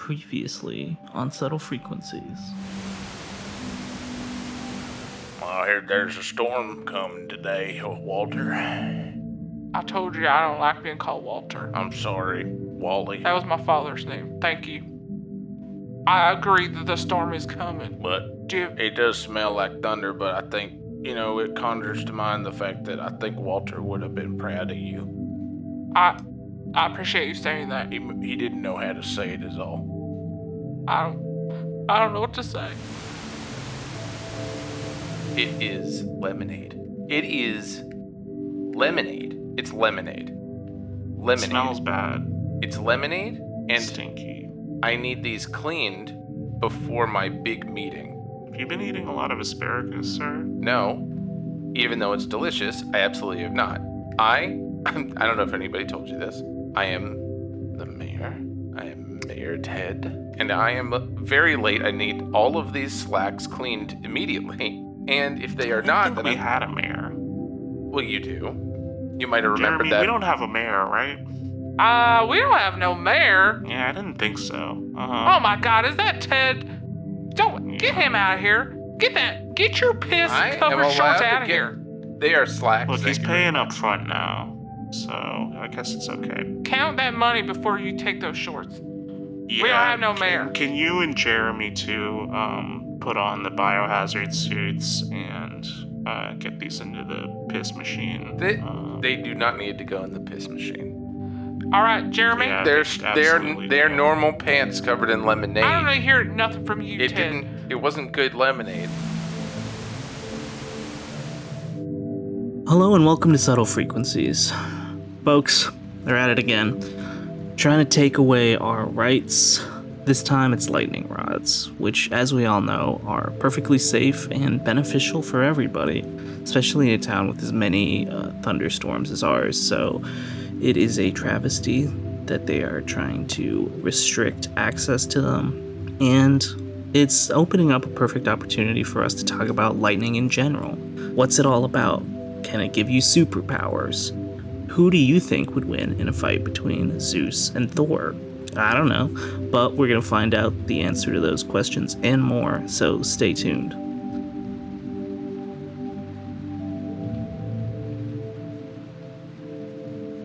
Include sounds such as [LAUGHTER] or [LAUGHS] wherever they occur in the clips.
Previously on Subtle Frequencies. I heard there's a storm coming today, oh, Walter. I told you I don't like being called Walter. I'm sorry, Wally. That was my father's name. Thank you. I agree that the storm is coming. But Do you, it does smell like thunder, but I think, you know, it conjures to mind the fact that I think Walter would have been proud of you. I I appreciate you saying that. He, he didn't know how to say it, is all. I don't I don't know what to say. It is lemonade. It is lemonade. It's lemonade. Lemonade. smells bad. It's lemonade, and stinky. I need these cleaned before my big meeting. Have you been eating a lot of asparagus, sir? No, even though it's delicious, I absolutely have not. I, I don't know if anybody told you this. I am the mayor. I am Mayor Ted, and I am very late. I need all of these slacks cleaned immediately. [LAUGHS] And if they are not, then we I'm, had a mayor. well, you do. You might have remembered Jeremy, that. we don't have a mayor, right? Uh, we don't have no mayor. Yeah, I didn't think so. Uh-huh. Oh my god, is that Ted? Don't get him out of here. Get that get your piss I am covered allowed shorts to out of get- here. They are slacks. Look, he's paying up front now, so I guess it's okay. Count that money before you take those shorts. Yeah, don't have no can, mayor. Can you and Jeremy two um, put on the biohazard suits and uh, get these into the piss machine? They, Uh, they do not need to go in the piss machine. All right, Jeremy. Yeah. They're they they're they're do. normal pants covered in lemonade. I don't really hear nothing from you, It Ted. didn't. It wasn't good lemonade. Hello and welcome to Subtle Frequencies. Folks, they're at it again. Trying to take away our rights. This time it's lightning rods, which, as we all know, are perfectly safe and beneficial for everybody, especially in a town with as many uh, thunderstorms as ours. So it is a travesty that they are trying to restrict access to them. And it's opening up a perfect opportunity for us to talk about lightning in general. What's it all about? Can it give you superpowers? Who do you think would win in a fight between Zeus and Thor? I don't know, but we're going to find out the answer to those questions and more, so stay tuned.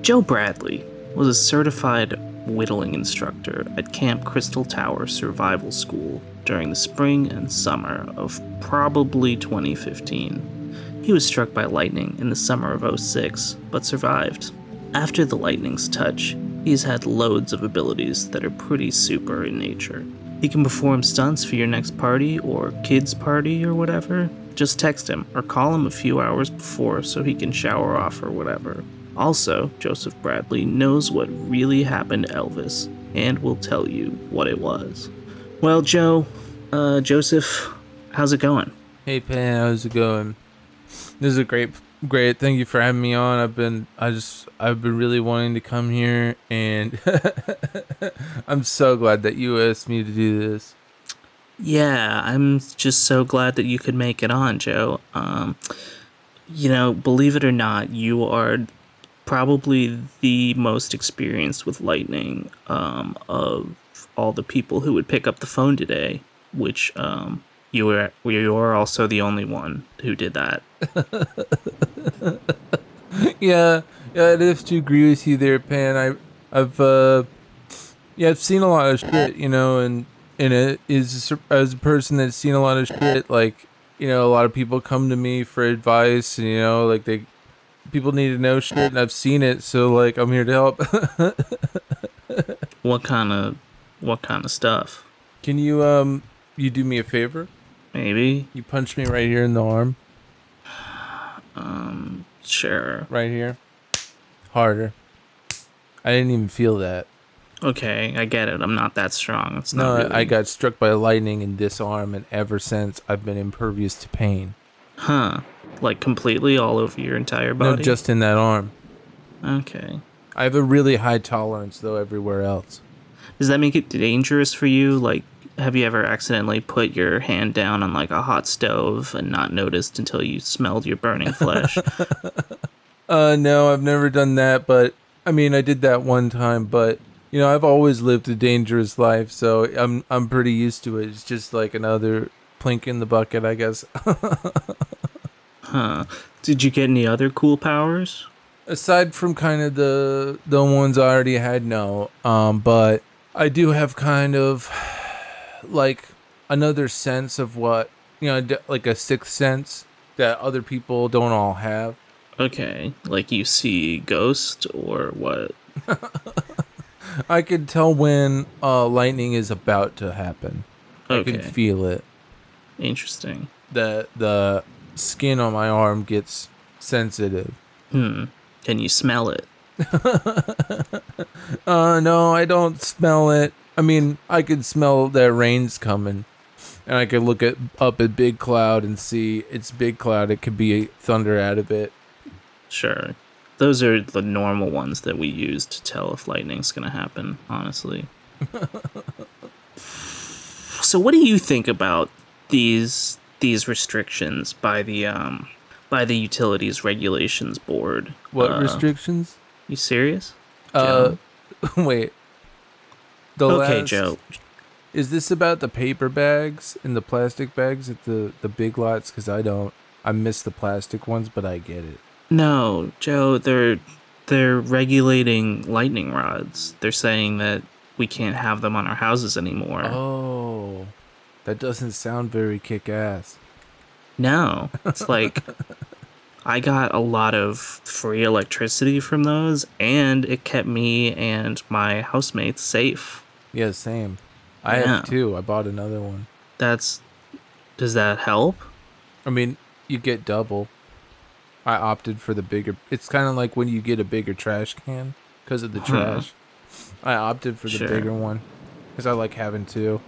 Joe Bradley was a certified whittling instructor at Camp Crystal Tower Survival School during the spring and summer of probably 2015. He was struck by lightning in the summer of 06, but survived. After the lightning's touch, he's had loads of abilities that are pretty super in nature. He can perform stunts for your next party or kids' party or whatever. Just text him or call him a few hours before so he can shower off or whatever. Also, Joseph Bradley knows what really happened to Elvis and will tell you what it was. Well, Joe, uh, Joseph, how's it going? Hey Pan, how's it going? This is a great, great. Thank you for having me on. I've been, I just, I've been really wanting to come here, and [LAUGHS] I'm so glad that you asked me to do this. Yeah, I'm just so glad that you could make it on, Joe. Um, you know, believe it or not, you are probably the most experienced with lightning um, of all the people who would pick up the phone today. Which um, you were, you are also the only one who did that. [LAUGHS] yeah, yeah, I'd have to agree with you there, Pan. I, I've, uh, yeah, I've seen a lot of shit, you know, and and it is as a person that's seen a lot of shit, like you know, a lot of people come to me for advice, and you know, like they, people need to know shit, and I've seen it, so like I'm here to help. What kind of, what kind of stuff? Can you um, you do me a favor? Maybe. You punch me right here in the arm, Um, sure. right here, harder. I didn't even feel that. Okay, I get it. I'm not that strong. It's No, not. Really... I got struck by lightning in this arm, and ever since I've been impervious to pain. Huh? Like completely all over your entire body? No, just in that arm. okay. I have a really high tolerance though everywhere else. Does that make it dangerous for you? Like, have you ever accidentally put your hand down on like a hot stove and not noticed until you smelled your burning flesh? [LAUGHS] Uh, no, I've never done that, but I mean, I did that one time, but you know, I've always lived a dangerous life, so I'm I'm pretty used to it. It's just like another plink in the bucket, I guess. [LAUGHS] Huh. Did you get any other cool powers? Aside from kind of the the ones I already had, no. Um, but I do have kind of like another sense of what you know, like a sixth sense that other people don't all have. Okay, like you see ghost or what? [LAUGHS] I can tell when uh, lightning is about to happen. I can feel it. interesting. The the skin on my arm gets sensitive. Hmm. Can you smell it? [LAUGHS] Uh no, I don't smell it. I mean, I could smell that rain's coming. And I could look at up at Big Cloud and see it's Big Cloud. It could be thunder out of it. Sure. Those are the normal ones that we use to tell if lightning's gonna happen, honestly. [LAUGHS] so what do you think about these these restrictions by the um by the utilities regulations board? What Uh, restrictions? You serious? Uh [LAUGHS] wait. The okay, last- Joe. Is this about the paper bags and the plastic bags at the the big lots cuz I don't I miss the plastic ones, but I get it. No, Joe, they're they're regulating lightning rods. They're saying that we can't have them on our houses anymore. Oh. That doesn't sound very kick-ass. No, it's like [LAUGHS] I got a lot of free electricity from those, and it kept me and my housemates safe. Yeah, same. I Yeah. have two. I bought another one. That's does that help? I mean, you get double. I opted for the bigger. It's kind of like when you get a bigger trash can because of the Huh. trash. I opted for the Sure. bigger one because I like having two.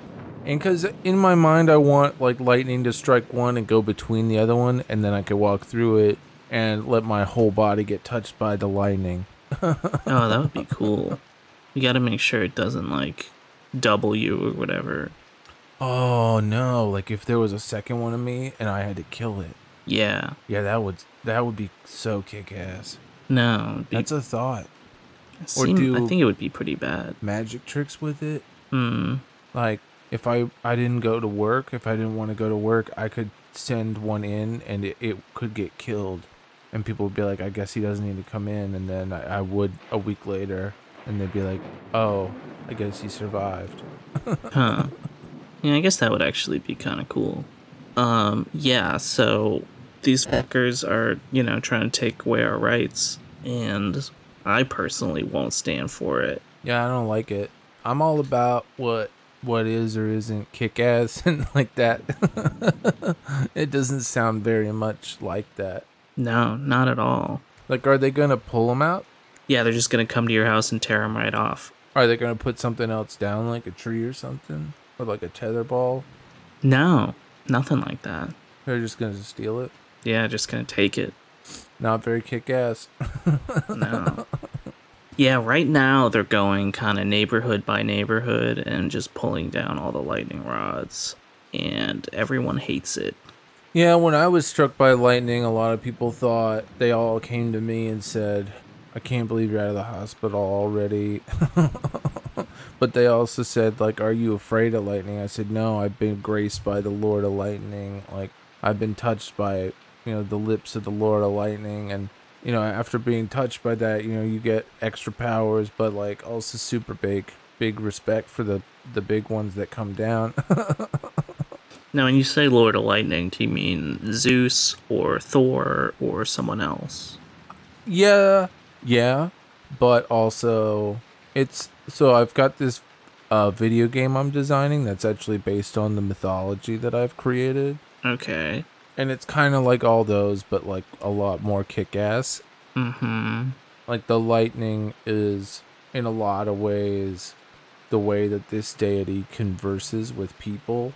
And because in my mind, I want like lightning to strike one and go between the other one, and then I could walk through it and let my whole body get touched by the lightning. [LAUGHS] Oh, that would be cool. You got to make sure it doesn't like double you or whatever. Oh no! Like if there was a second one of me and I had to kill it. Yeah. Yeah, that would that would be so kick ass. No. be- That's a thought. it or seem- I think it would be pretty bad. Magic tricks with it. Hmm. like if I I didn't go to work, if I didn't want to go to work, I could send one in and it, it could get killed, and people would be like, I guess he doesn't need to come in, and then I, I would a week later, and they'd be like, Oh, I guess he survived. [LAUGHS] Huh. Yeah, I guess that would actually be kind of cool. Um, yeah, so these fuckers are, you know, trying to take away our rights, and I personally won't stand for it. Yeah, I don't like it. I'm all about what what is or isn't kick ass [LAUGHS] and like that. [LAUGHS] it doesn't sound very much like that. No, not at all. Like, are they gonna pull them out? Yeah, they're just gonna come to your house and tear them right off. Are they gonna put something else down, like a tree or something, or like a tether ball? No, nothing like that. They're just gonna steal it. Yeah, just gonna take it. Not very kick ass. [LAUGHS] No. [LAUGHS] yeah, right now they're going kind of neighborhood by neighborhood and just pulling down all the lightning rods, and everyone hates it. Yeah, when I was struck by lightning, a lot of people thought they all came to me and said, I can't believe you're out of the hospital already. [LAUGHS] but they also said, like, are you afraid of lightning? I said, no, I've been graced by the Lord of Lightning. Like, I've been touched by, you know, the lips of the Lord of Lightning. And, you know, after being touched by that, you know, you get extra powers, but, like, also super big, big respect for the, the big ones that come down. [LAUGHS] Now, when you say Lord of Lightning, do you mean Zeus or Thor or someone else? Yeah, yeah, but also it's so I've got this uh video game I'm designing that's actually based on the mythology that I've created. Okay. And it's kind of like all those but like a lot more kick-ass. Mm-hmm. Like the lightning is in a lot of ways the way that this deity converses with people.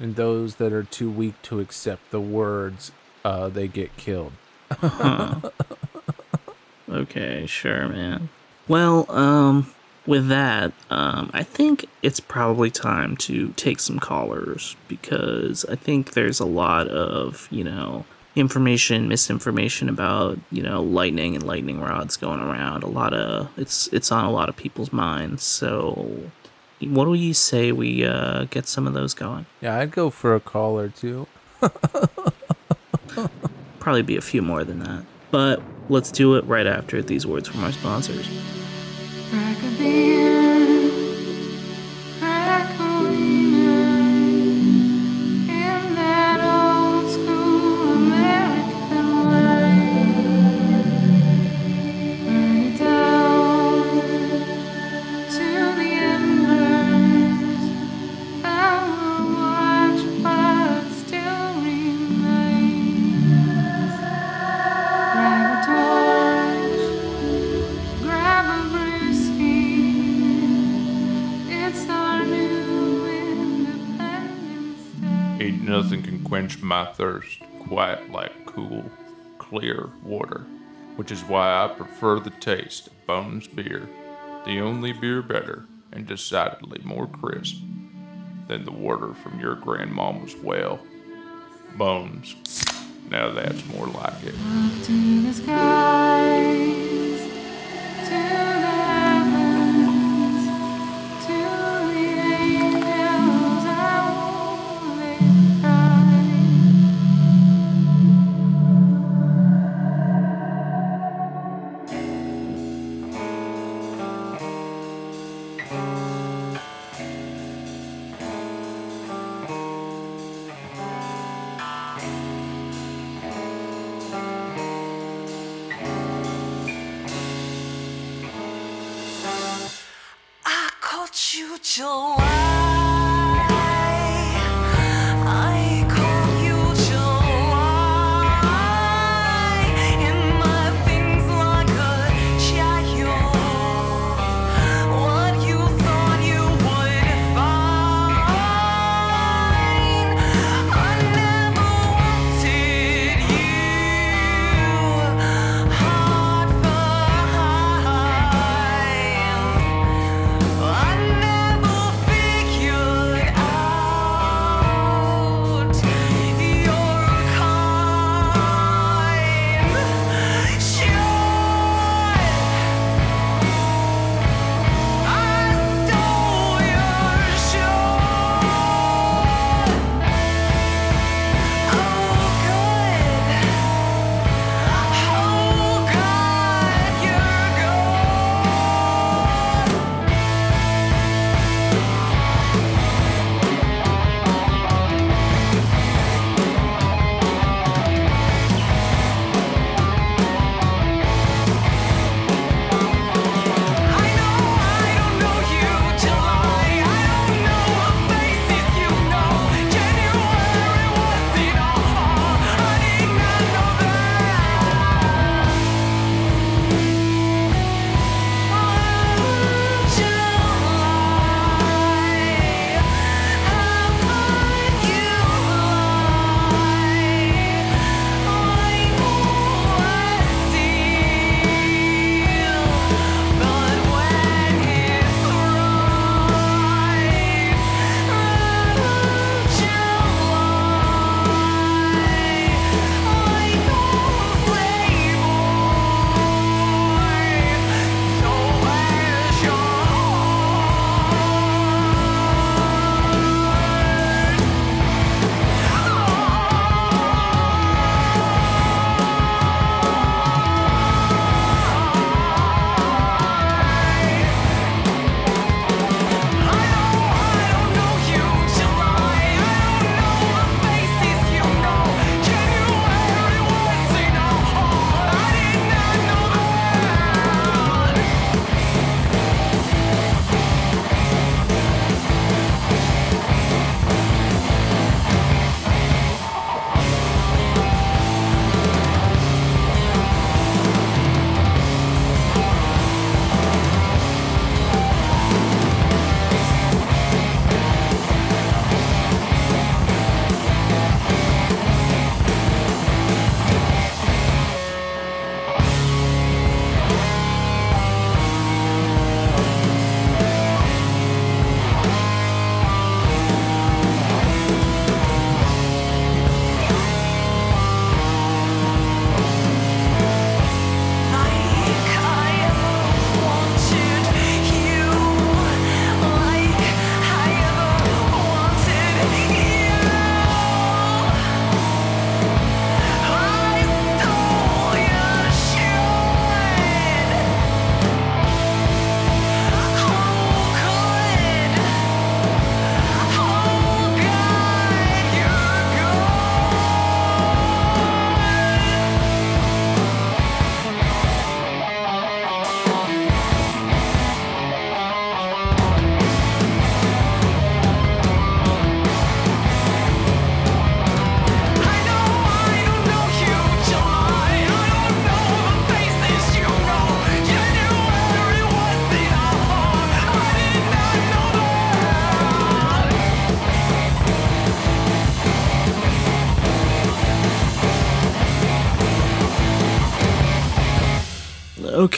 And those that are too weak to accept the words, uh they get killed. Huh. [LAUGHS] okay, sure, man. Well, um, with that, um, I think it's probably time to take some callers because I think there's a lot of, you know, information, misinformation about you know lightning and lightning rods going around. A lot of it's it's on a lot of people's minds. So, what do you say we uh, get some of those going? Yeah, I'd go for a call or two. [LAUGHS] Probably be a few more than that, but let's do it right after these words from our sponsors. Quench my thirst quite like cool, clear water, which is why I prefer the taste of Bones beer, the only beer better and decidedly more crisp than the water from your grandmama's well. Bones. Now that's more like it.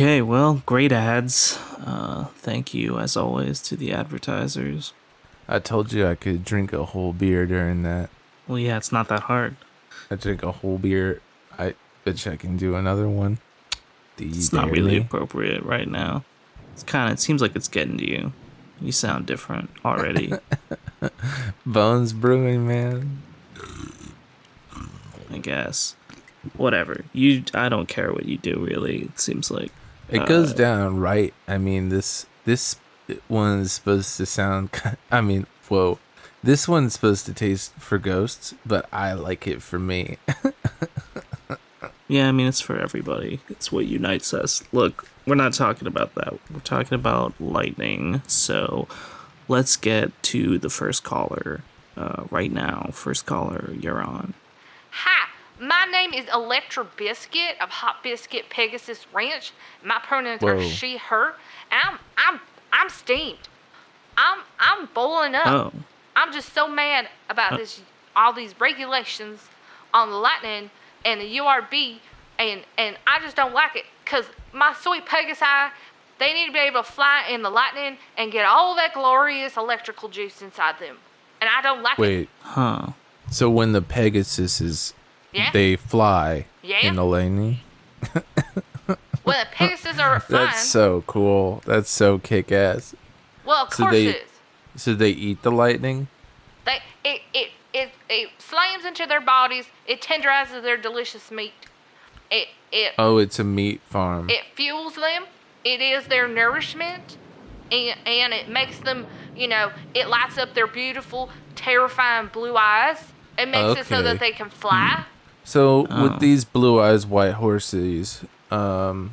Okay, well, great ads. Uh, thank you, as always, to the advertisers. I told you I could drink a whole beer during that. Well, yeah, it's not that hard. I drink a whole beer. I bet you I can do another one. Do It's not really me? appropriate right now. It's kind of. It seems like it's getting to you. You sound different already. [LAUGHS] Bones brewing, man. I guess. Whatever. You. I don't care what you do. Really. It seems like. It goes Uh, down right. I mean, this this one's supposed to sound. [LAUGHS] I mean, whoa, this one's supposed to taste for ghosts, but I like it for me. Yeah, I mean it's for everybody. It's what unites us. Look, we're not talking about that. We're talking about lightning. So, let's get to the first caller uh, right now. First caller, you're on. Hi, my name is Electra Biscuit of Hot Biscuit Pegasus Ranch. My pronouns are she, her. And I'm I'm I'm steamed. I'm I'm boiling up. Oh, I'm just so mad about uh. this all these regulations on the lightning and the URB and and I just don't like it cuz my sweet Pegasi they need to be able to fly in the lightning and get all that glorious electrical juice inside them. And I don't like it. Wait, huh. so when the Pegasus is, Yeah? they fly Yeah. in the lightning. [LAUGHS] well, the Pegasus are flying. That's so cool. That's so kick ass. well, of so course they- it is. So they eat the lightning. They it, it it it slams into their bodies. It tenderizes their delicious meat. It it Oh, it's a meat farm. it fuels them. It is their nourishment, and and it makes them. You know, it lights up their beautiful, terrifying blue eyes. It makes it so that they can fly. Mm. So Oh. with these blue eyes white horses, um,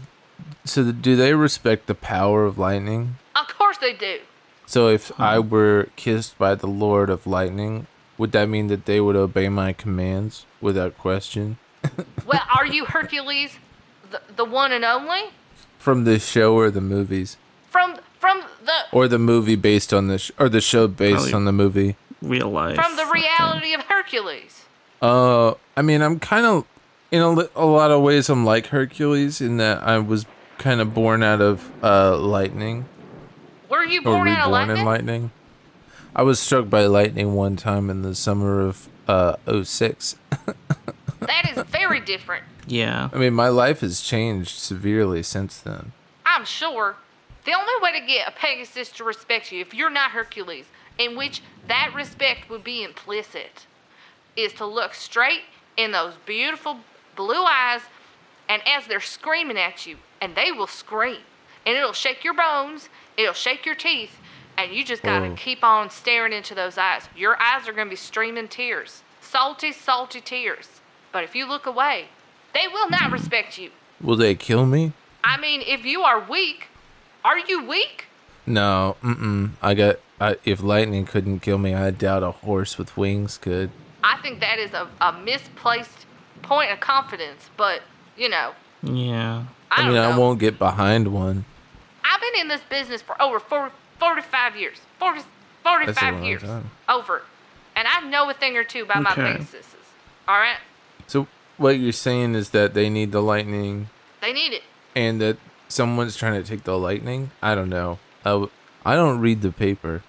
so do they respect the power of lightning? Of course they do. So if I were kissed by the Lord of Lightning, would that mean that they would obey my commands without question? [LAUGHS] Well, are you Hercules, the, the one and only? From the show or the movies, From from the or the movie based on the sh- or the show based Probably- on the movie? Real life. from the okay. reality of Hercules. Uh, I mean, I'm kind of in a, li- a lot of ways I'm like Hercules in that I was kind of born out of uh lightning. Were you or born out of lightning? in lightning. I was struck by lightning one time in the summer of uh 06. [LAUGHS] That is very different. Yeah. I mean, my life has changed severely since then. I'm sure. The only way to get a Pegasus to respect you, if you're not Hercules, in which that respect would be implicit, is to look straight in those beautiful blue eyes, and as they're screaming at you, and they will scream, and it'll shake your bones, it'll shake your teeth, and you just gotta Whoa. keep on staring into those eyes. Your eyes are gonna be streaming tears, salty, salty tears. But if you look away, they will not respect you. Will they kill me? I mean, if you are weak, are you weak? No, mm-mm. I got. I, if lightning couldn't kill me, I doubt a horse with wings could. I think that is a, a misplaced point of confidence, but, you know, Yeah. I, I, mean, don't I won't get behind one. I've been in this business for over 40, 45 years. 40, 45 That's a long years. time. Over. And I know a thing or two about my Okay. All right? So what you're saying is that they need the lightning, They need it. and that someone's trying to take the lightning. I don't know. I, w- I don't read the paper.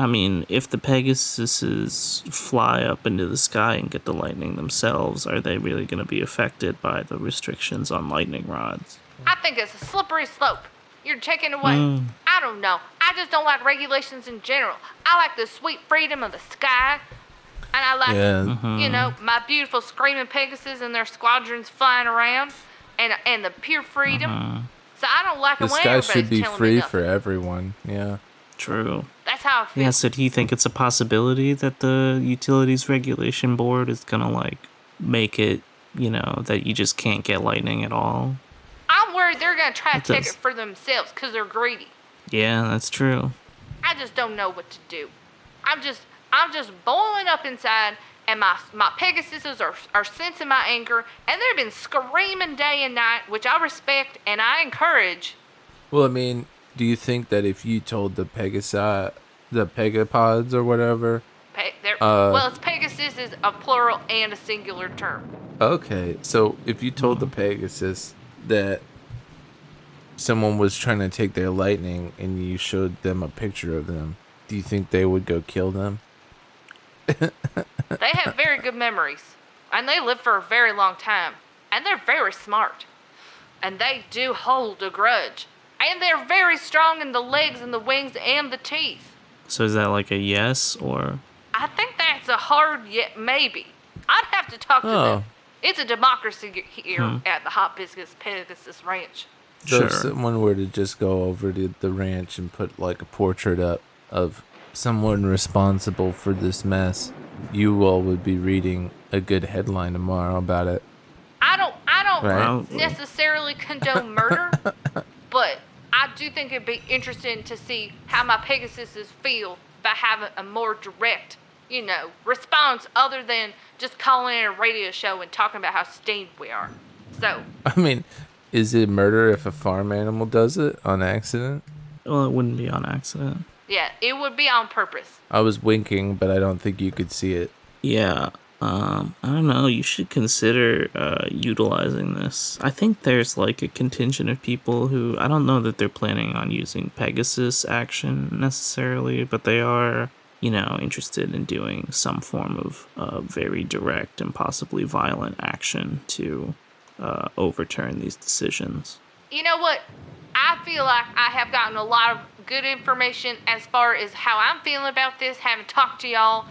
I mean, if the Pegasuses fly up into the sky and get the lightning themselves, are they really going to be affected by the restrictions on lightning rods? I think it's a slippery slope. You're taking away. Mm. I don't know. I just don't like regulations in general. I like the sweet freedom of the sky. And I like, Yeah. you know, my beautiful screaming Pegasus and their squadrons flying around and and the pure freedom. So I don't like The it when sky should be free for everyone. Yeah. True. That's how I feel. Yeah, so do you think it's a possibility that the Utilities Regulation Board is going to, like, make it, you know, that you just can't get lightning at all? I'm worried they're going to try to It take it for themselves because they're greedy. Yeah, that's true. I just don't know what to do. I'm just I'm just boiling up inside and my my Pegasuses are are sensing my anger and they've been screaming day and night, which I respect and I encourage. Well, I mean, do you think that if you told the Pegasi, the Pegapods or whatever, Pe- Uh, well, it's Pegasus is a plural and a singular term. okay, so if you told the Pegasus that someone was trying to take their lightning and you showed them a picture of them, do you think they would go kill them? They have very good memories, and they live for a very long time, and they're very smart, and they do hold a grudge, and they're very strong in the legs and the wings and the teeth. So is that like a yes or I think that's a hard yet maybe. I'd have to talk to Oh. them. It's a democracy here Hmm. at the Hot Biscuits Pegasus Ranch. So if Sure. someone were to just go over to the ranch and put like a portrait up of someone responsible for this mess, you all would be reading a good headline tomorrow about it. I don't I don't Right. Necessarily condone murder, [LAUGHS] but I do think it'd be interesting to see how my Pegasuses feel by having a more direct, you know, response other than just calling in a radio show and talking about how steamed we are. So [LAUGHS] I mean, is it murder if a farm animal does it on accident? well it wouldn't be on accident. yeah, it would be on purpose. I was winking, but I don't think you could see it. Yeah. Um, I don't know. You should consider uh, utilizing this. I think there's like a contingent of people who I don't know that they're planning on using Pegasus action necessarily, but they are, you know, interested in doing some form of uh, very direct and possibly violent action to uh, overturn these decisions. You know what? I feel like I have gotten a lot of good information as far as how I'm feeling about this, having talked to y'all.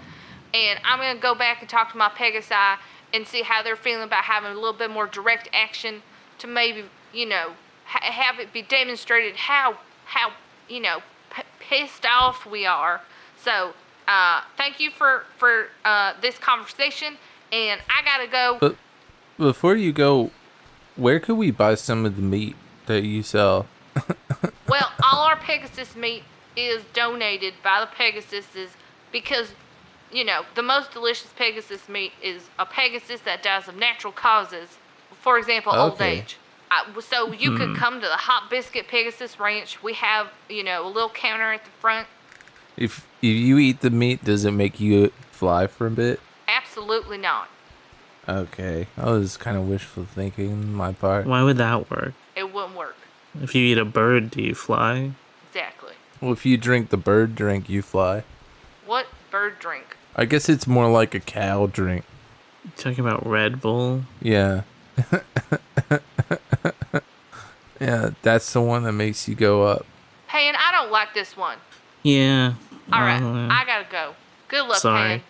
And I'm going to go back and talk to my Pegasi and see how they're feeling about having a little bit more direct action to maybe, you know, ha- have it be demonstrated how, how you know, p- pissed off we are. So, uh, thank you for, for uh, this conversation. And I got to go. But before you go, where could we buy some of the meat that you sell? [LAUGHS] Well, all our Pegasus meat is donated by the Pegasuses because, you know, the most delicious Pegasus meat is a Pegasus that dies of natural causes. For example, old age. Uh, so you could come to the Hot Biscuit Pegasus Ranch. We have, you know, a little counter at the front. If if you eat the meat, does it make you fly for a bit? Absolutely not. Okay, I was kind of wishful thinking my part. Why would that work? It wouldn't work. If you eat a bird, do you fly? Exactly. Well, if you drink the bird drink, you fly. What bird drink? I guess it's more like a cow drink. You talking about Red Bull? Yeah. [LAUGHS] yeah, that's the one that makes you go up. Hey, and I don't like this one. Yeah. All right, uh, I gotta go. Good luck, Sorry.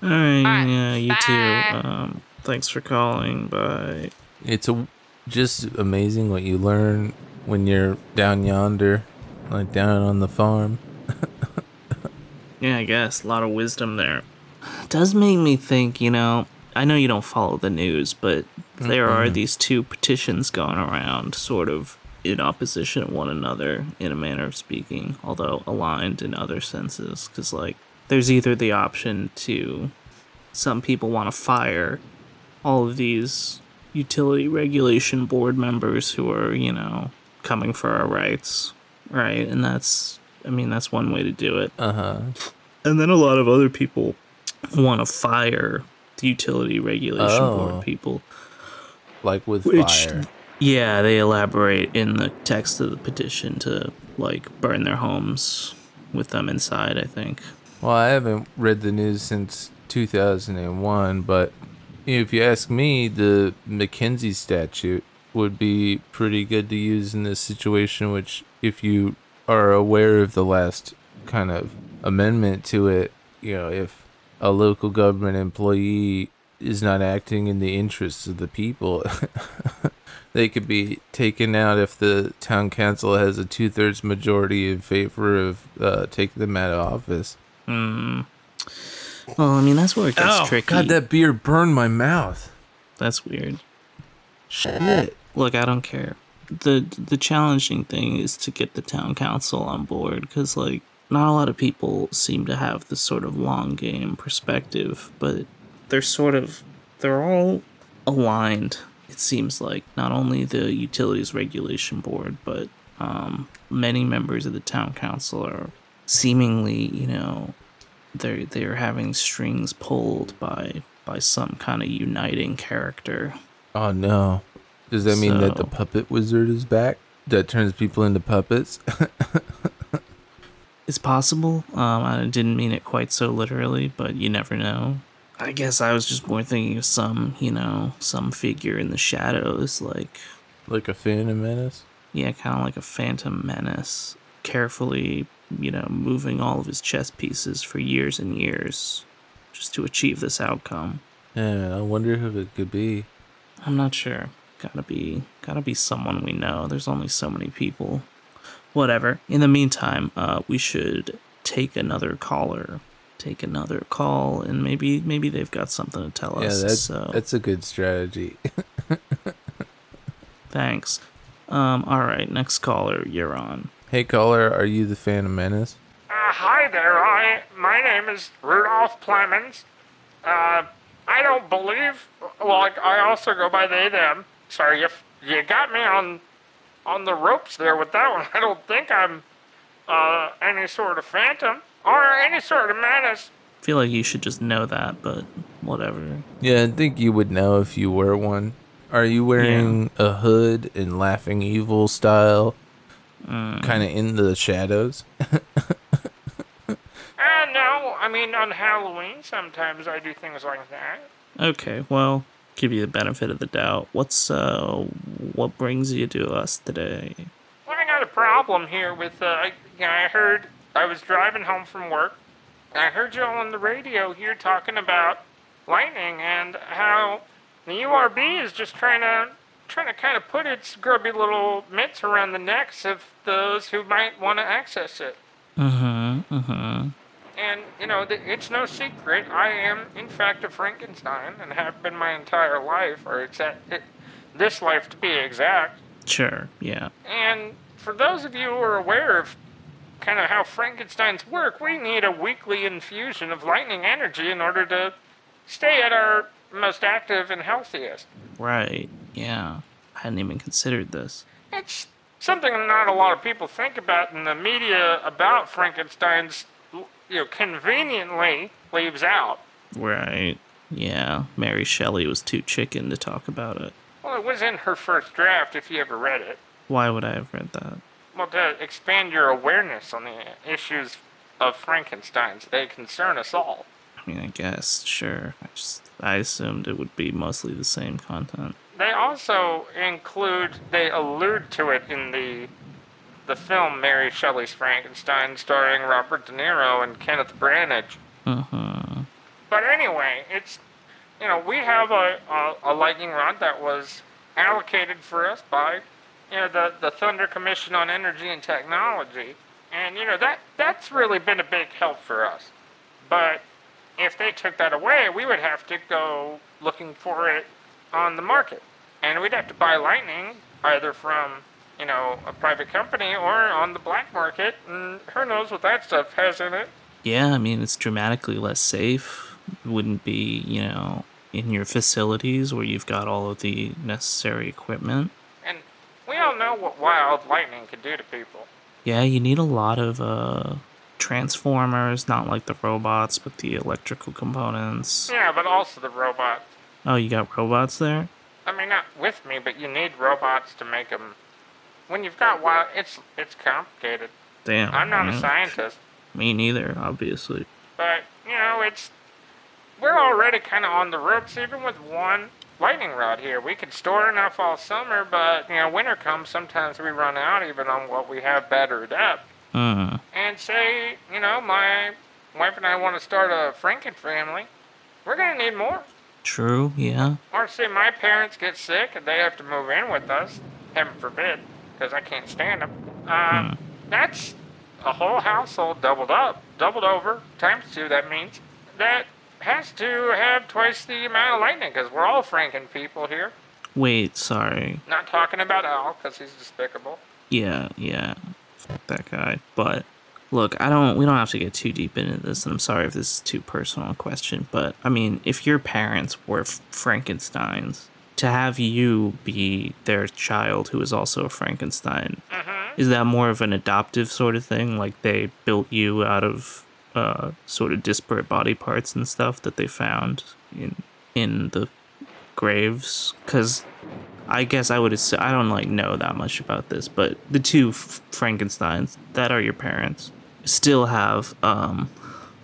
Pan. All right, Alright, yeah, you bye. too. Um, thanks for calling. Bye. It's a, just amazing what you learn when you're down yonder, like down on the farm. Yeah, I guess a lot of wisdom there. It does make me think, you know. I know you don't follow the news, but there are these two petitions going around, sort of in opposition of one another, in a manner of speaking, although aligned in other senses. Because, like, there's either the option to some people want to fire all of these utility regulation board members who are, you know, coming for our rights, right? And that's, I mean, that's one way to do it. Uh huh. And then a lot of other people want to fire the utility regulation Oh. board people. Like with Which- fire. Yeah, they elaborate in the text of the petition to like burn their homes with them inside, I think. Well, I haven't read the news since 2001, but if you ask me, the Mackenzie statute would be pretty good to use in this situation, which, if you are aware of the last kind of amendment to it, you know, if a local government employee is not acting in the interests of the people, [LAUGHS] they could be taken out if the town council has a two thirds majority in favor of uh, taking them out of office. Hmm. Well, I mean that's where it gets tricky. God, that beer burned my mouth. That's weird. Shit. Look, I don't care. The The challenging thing is to get the town council on board because, like, not a lot of people seem to have this sort of long game perspective, but they're sort of they're all aligned. It seems like not only the utilities regulation board, but um, many members of the town council are seemingly, you know, they're they're having strings pulled by by some kind of uniting character. Oh no. Does that mean that the puppet wizard is back? that turns people into puppets. [LAUGHS] It's possible. Um, I didn't mean it quite so literally, but you never know. I guess I was just more thinking of some, you know, some figure in the shadows, like, like a Phantom Menace. yeah, kind of like a phantom menace, carefully, you know, moving all of his chess pieces for years and years just to achieve this outcome. Yeah, I wonder who it could be. I'm not sure. Gotta be, gotta be someone we know. There's only so many people. Whatever. In the meantime, uh, we should take another caller. Take another call, and maybe, maybe they've got something to tell Yeah, us. that's so that's a good strategy. [LAUGHS] thanks. Um, all right, next caller, you're on. hey, caller, are you the Phantom Menace? Uh, hi there. I my name is Rudolph Clemens. Uh, I don't believe. Well, I, I also go by they them. Sorry, you you got me on on the ropes there with that one. [LAUGHS] I don't think I'm uh, any sort of phantom or any sort of menace. I feel like you should just know that, but whatever. Yeah, I think you would know if you were one. Are you wearing a hood and laughing evil style? Kind of in the shadows. [LAUGHS] Uh, no, I mean on Halloween sometimes I do things like that. Okay, well, give you the benefit of the doubt. What's uh, what brings you to us today? Well, I got a problem here with, uh, I- you know, I heard, I was driving home from work, I heard you all on the radio here talking about lightning and how the URB is just trying to, trying to kind of put its grubby little mitts around the necks of those who might want to access it. Mm-hmm. Mm-hmm. And, you know, th- it's no secret. I am, in fact, a Frankenstein and have been my entire life, or exact, it, this life to be exact. Sure. Yeah. And for those of you who are aware of kind of how Frankensteins work, we need a weekly infusion of lightning energy in order to stay at our most active and healthiest. Right. Yeah. I hadn't even considered this. It's something not a lot of people think about in the media about Frankenstein's, you know, conveniently leaves out. Right. Yeah. Mary Shelley was too chicken to talk about it. Well, it was in her first draft if you ever read it. Why would I have read that? Well, to expand your awareness on the issues of Frankensteins, they concern us all. I mean, I guess. Sure. I just I assumed it would be mostly the same content. They also include, they allude to it in the the film Mary Shelley's Frankenstein, starring Robert De Niro and Kenneth Branagh. Mm-hmm. But anyway, it's you know we have a, a, a lightning rod that was allocated for us by you know the the Thunder Commission on Energy and Technology, and you know that that's really been a big help for us. But if they took that away, we would have to go looking for it on the market, and we'd have to buy lightning either from you know a private company or on the black market, and who knows what that stuff has in it. Yeah, I mean, it's dramatically less safe. It wouldn't be, you know, in your facilities where you've got all of the necessary equipment. And we all know what wild lightning can do to people. Yeah, you need a lot of uh transformers, not like the robots, but the electrical components. Yeah, but also the robots. Oh, you got robots there? I mean, not with me, but you need robots to make them. When you've got wild, it's it's complicated. Damn. I'm not a scientist, Me neither, obviously. but you know, it's we're already kind of on the ropes, even with one lightning rod here. We could store enough all summer, but you know, winter comes, sometimes we run out even on what we have battered up. Hmm. And say, you know, my wife and I want to start a Franken family. We're gonna need more. True, yeah. Or say my parents get sick and they have to move in with us, heaven forbid, because I can't stand them. Uh, That's a whole household doubled up, doubled over, times two, that means. That has to have twice the amount of lightning, because we're all Franken people here. Wait, sorry. Not talking about Al, because he's despicable. Yeah, yeah. Fuck that guy. But look, I don't we don't have to get too deep into this, and I'm sorry if this is too personal a question, but I mean, if your parents were Frankensteins, to have you be their child who is also a Frankenstein, is that more of an adoptive sort of thing? Like they built you out of uh, sort of disparate body parts and stuff that they found in in the graves? Because I guess I would assume I don't like know that much about this, but the two F- Frankenstein's that are your parents still have um,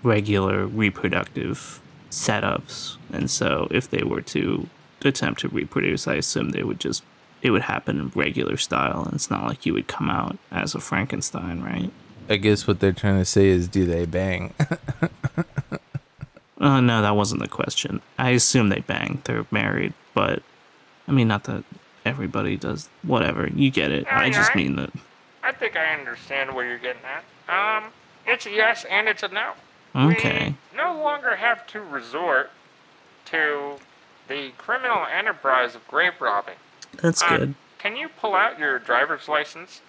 regular reproductive setups, and so if they were to attempt to reproduce, I assume they would just it would happen in regular style, and it's not like you would come out as a Frankenstein, right? I guess what they're trying to say is, do they bang? [LAUGHS] Uh, no, that wasn't the question. I assume they bang. They're married, but I mean, not that everybody does. Whatever, you get it. I just Alright. mean that. I think I understand where you're getting at. Um, it's a yes and it's a no. Okay. We no longer have to resort to the criminal enterprise of grave robbing. That's Uh, good. Can you pull out your driver's license?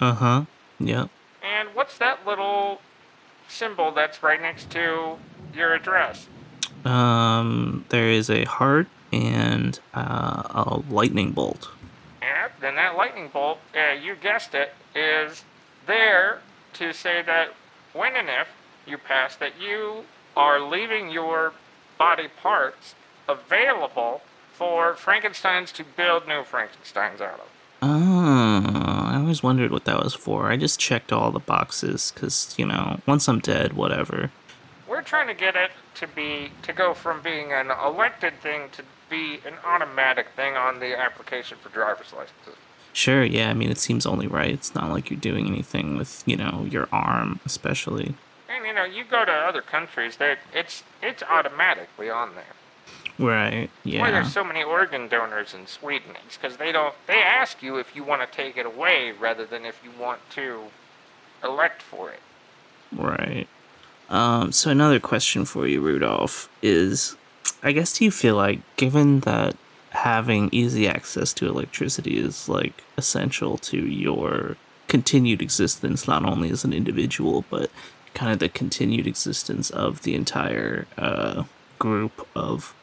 Uh huh. Yep. And what's that little symbol that's right next to your address? Um, there is a heart and uh, a lightning bolt. Yeah, then that lightning bolt, uh, you guessed it, is there to say that when and if you pass, that you are leaving your body parts available for Frankenstein's to build new Frankenstein's out of. Oh, I always wondered what that was for. I just checked all the boxes because, you know, once I'm dead, whatever. We're trying to get it to be to go from being an elected thing to be an automatic thing on the application for driver's licenses. Sure, yeah, I mean, it seems only right. It's not like you're doing anything with, you know, your arm, especially. And you know, you go to other countries, that it's it's automatically on there. Right, Yeah. Why there's so many organ donors in Sweden is because they don't. They ask you if you want to take it away rather than if you want to elect for it. Right. Um, so another question for you, Rudolph, is I guess do you feel like given that having easy access to electricity is like essential to your continued existence not only as an individual but kind of the continued existence of the entire uh, group of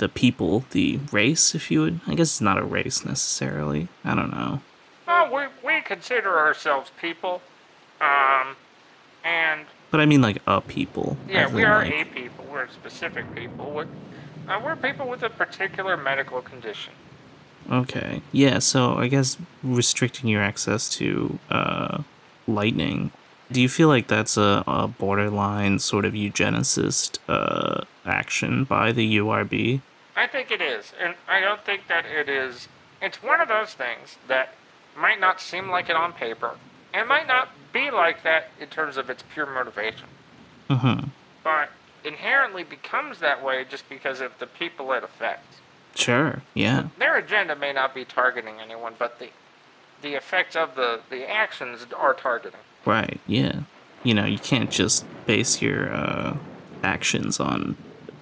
the people, the race, if you would. I guess it's not a race necessarily. I don't know. Well, we we consider ourselves people, um, and But I mean like a people. yeah, we are like- a people. We're specific people. We're, uh, we're people with a particular medical condition. Okay. Yeah, so I guess restricting your access to uh, lightning, do you feel like that's a, a borderline sort of eugenicist uh, action by the URB? I think it is, and I don't think that it is. It's one of those things that might not seem like it on paper, and might not be like that in terms of its pure motivation, Mm-hmm. but inherently becomes that way just because of the people it affects. Sure, yeah. Their agenda may not be targeting anyone, but the the effects of the the actions are targeting. Right, yeah. You know, you can't just base your uh, actions on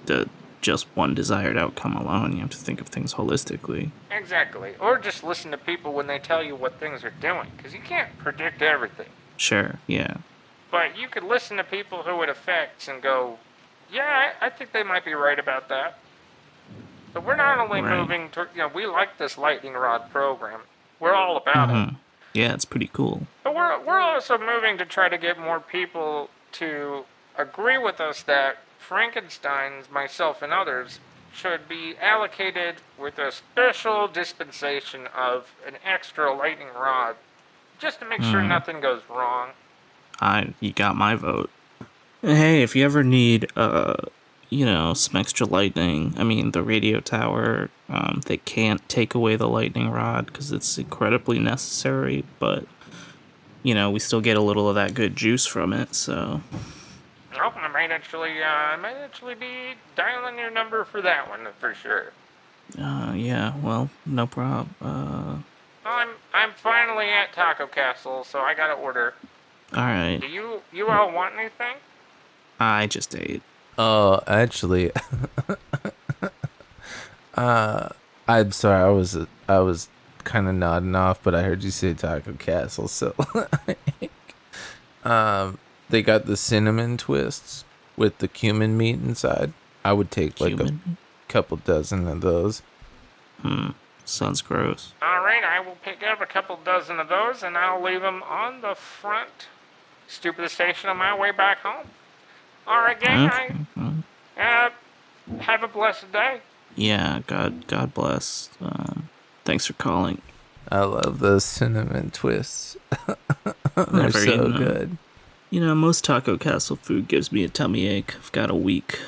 the just one desired outcome alone. You have to think of things holistically. Exactly, or just listen to people when they tell you what things are doing, because you can't predict everything. Sure, yeah. But you could listen to people who it affects and go, yeah, I, I think they might be right about that. But we're not only Right. moving to, you know, we like this lightning rod program. We're all about it. Mhm. Yeah, it's pretty cool. But we're, we're also moving to try to get more people to agree with us that Frankenstein's, myself, and others should be allocated with a special dispensation of an extra lightning rod just to make sure Hmm. nothing goes wrong. I you got my vote. Hey, if you ever need uh you know, some extra lightning, I mean the radio tower, um, they can't take away the lightning rod because it's incredibly necessary, but you know, we still get a little of that good juice from it, so Oh, I might actually, uh, I might actually be dialing your number for that one for sure. uh yeah, well, no problem. Uh I'm, I'm finally at Taco Castle, so I gotta order. alright. Do you, you all want anything? I just ate. Oh, actually, [LAUGHS] uh, I'm sorry. I was I was kind of nodding off, but I heard you say Taco Castle, so [LAUGHS] um, they got the cinnamon twists with the cumin meat inside. I would take like a couple dozen of those. Hmm. Sounds gross. Alright, I will pick up a couple dozen of those and I'll leave them on the front stoop of the station on my way back home. Alright, gang, Okay. I, uh, have a blessed day. yeah, God God bless. Um Thanks for calling. I love those cinnamon twists. [LAUGHS] They're Never so good. them. You know, most Taco Castle food gives me a tummy ache. I've got a weak,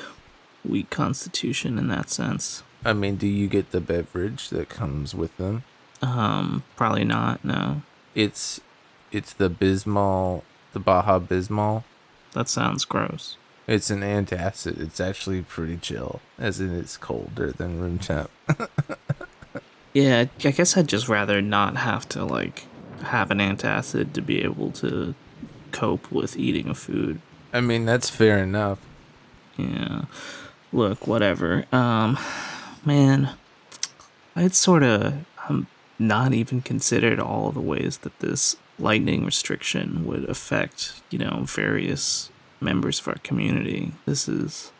weak constitution in that sense. I mean, do you get the beverage that comes with them? Um, probably not. No, It's it's the Bismol, the Baja Bismol. that sounds gross. It's an antacid. It's actually pretty chill, as in it's colder than room temp. [LAUGHS] Yeah, I guess I'd just rather not have to like have an antacid to be able to cope with eating a food. I mean, that's fair enough. Yeah. Look, whatever. Um, man, I'd sort of um, not even considered all the ways that this lightning restriction would affect, you know, various members of our community. This is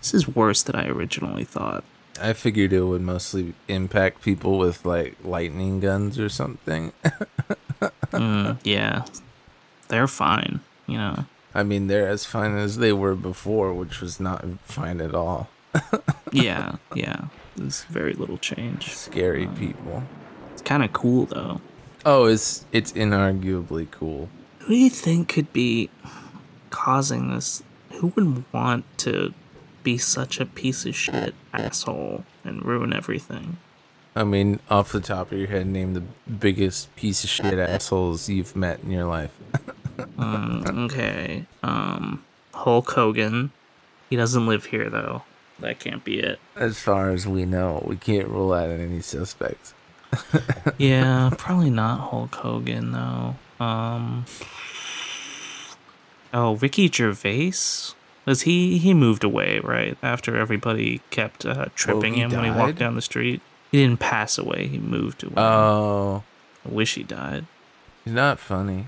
this is worse than I originally thought. I figured it would mostly impact people with like lightning guns or something. [LAUGHS] Mm, yeah, they're fine. You know. I mean, they're as fine as they were before, which was not fine at all. Yeah, [LAUGHS] yeah. There's very little change. Scary um, people. It's kind of cool though. Oh, it's it's inarguably cool. Who do you think could be causing this? Who would want to be such a piece of shit asshole and ruin everything? I mean, off the top of your head, name the biggest piece of shit assholes you've met in your life. [LAUGHS] Um, okay. Um, Hulk Hogan. He doesn't live here though. That can't be it. As far as we know, we can't rule out any suspects. [LAUGHS] Yeah, probably not Hulk Hogan though. Um. Oh, Ricky Gervais. Was he he moved away right after everybody kept uh, tripping he him when he walked down the street? He didn't pass away. He moved away. Oh, I wish he died. he's not funny.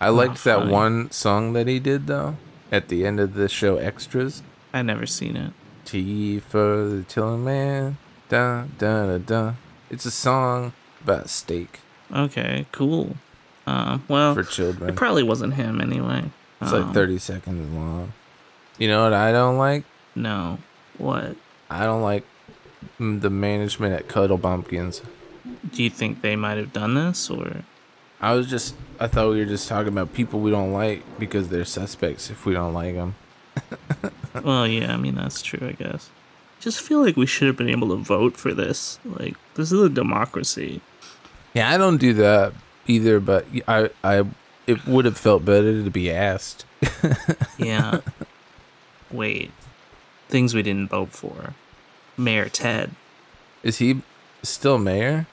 I liked that funny. one song that he did though. At the end of the show, extras. I never seen it. T for the Tilling Man. Da da da da. It's a song about steak Okay, cool. Um, well, for children, it probably wasn't him anyway. It's Um, like 30 seconds long. You know what I don't like? No. What? I don't like the management at Cuddle Bumpkins. Do you think they might have done this, or? I was just, I thought we were just talking about people we don't like because they're suspects if we don't like them. [LAUGHS] Well, yeah. I mean, that's true. I guess. Just feel like we should have been able to vote for this. Like, this is a democracy. Yeah, I don't do that either, but I, I, it would have felt better to be asked. [LAUGHS] Yeah. Wait. Things we didn't vote for. Mayor Ted. Is he still mayor?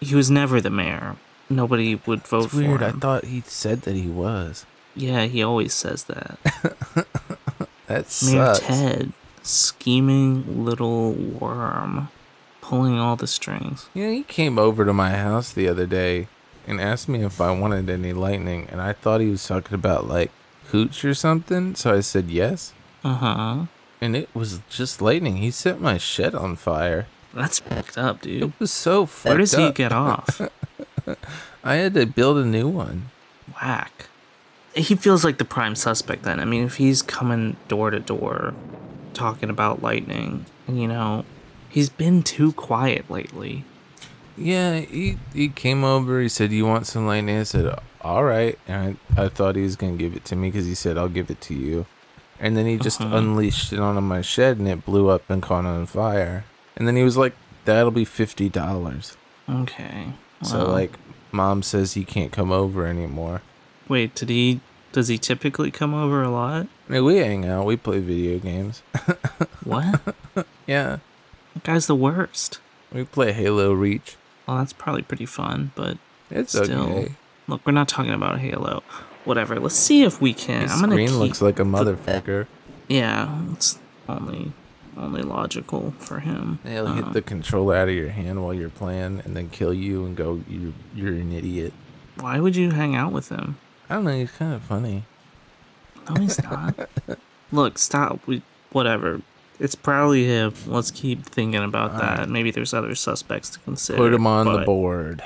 He was never the mayor. Nobody would vote It's weird. for I thought he said that he was. yeah, he always says that. [LAUGHS] That Mayor sucks. Ted, scheming little worm, pulling all the strings. Yeah, he came over to my house the other day and asked me if I wanted any lightning, and I thought he was talking about like hooch or something. So I said yes, Uh huh. and it was just lightning. He set my shed on fire. That's fucked up, dude. It was so fucked up. Where does he up. get off? [LAUGHS] I had to build a new one. Whack. He feels like the prime suspect then. I mean, if he's coming door to door talking about lightning, you know, he's been too quiet lately. Yeah, he he came over. He said, "You want some lightning?" I said, "All right." And I, I thought he was gonna give it to me because he said, "I'll give it to you." And then he just Uh-huh. unleashed it onto my shed, and it blew up and caught on fire. And then he was like, "That'll be fifty dollars." Okay. So like, mom says he can't come over anymore. wait, did he? Does he typically come over a lot? I mean, we hang out. We play video games. [LAUGHS] What? yeah, that guy's the worst. we play Halo Reach. Well, that's probably pretty fun, but It's still, okay. look, we're not talking about Halo. Whatever. Let's see if we can. His I'm gonna screen keep. looks like a motherfucker. yeah, it's only only logical for him. He'll Uh, hit the controller out of your hand while you're playing, and then kill you and go, "You, you're an idiot." Why would you hang out with him? I don't know. He's kind of funny. No, he's not. [LAUGHS] Look, stop. We whatever. It's probably him. Let's keep thinking about that. Maybe there's other suspects to consider. Put him on the board.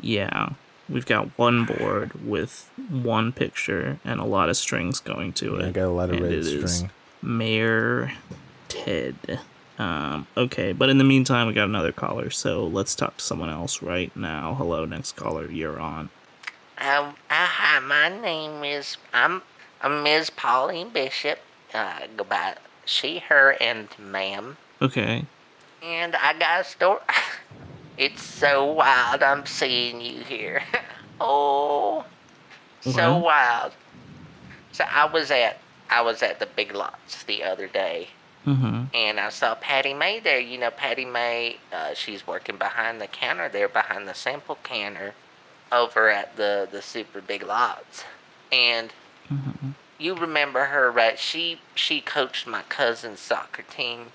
Yeah, we've got one board with one picture and a lot of strings going to it. I got a lot of red string. Mayor Ted. Um, okay, but in the meantime, we got another caller, so let's talk to someone else right now. Hello, next caller, you're on. Um, uh, hi, my name is I'm I'm Ms. Pauline Bishop. Uh, go by she, her, and ma'am. Okay. And I got a story. [LAUGHS] It's so wild. I'm seeing you here. [LAUGHS] oh, so wild. So I was at I was at the Big Lots the other day, Mm-hmm. and I saw Patty May there. You know, Patty May, uh, she's working behind the counter there, behind the sample counter over at the the Super Big Lots. And Mm-hmm. you remember her, right? She she coached my cousin's soccer team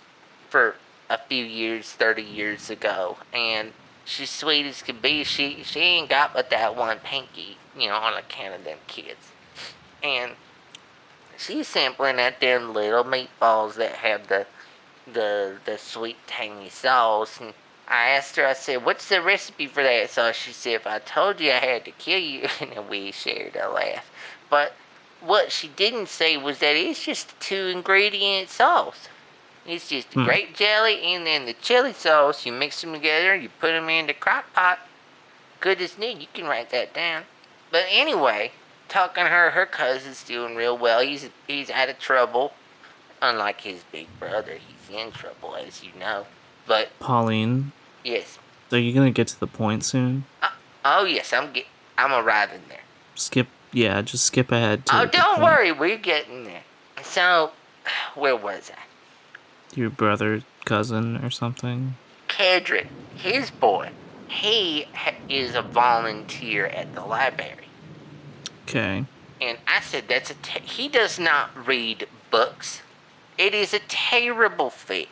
for a few years, thirty years ago, and she's sweet as can be. She she ain't got but that one pinky, you know, on account of them kids, and she's sampling at them little meatballs that have the the the sweet tangy sauce and I asked her, I said, what's the recipe for that sauce? She said, if I told you I had to kill you, [LAUGHS] and then we shared a laugh. But what she didn't say was that it's just a two ingredient sauce. It's just the Hmm. grape jelly and then the chili sauce. You mix them together, you put them in the crock pot. Good as new. You can write that down. But anyway, talking to her, her cousin's doing real well. He's he's out of trouble. Unlike his big brother, he's in trouble, as you know. But Pauline, yes, are you gonna get to the point soon? Uh, oh yes, I'm get I'm arriving there. Skip, yeah, just skip ahead Oh, don't worry, we're getting there. So, where was I? Your brother, cousin, or something? Kedrick, his boy, he ha- is a volunteer at the library. Okay. And I said, that's a te- he does not read books. It is a terrible fit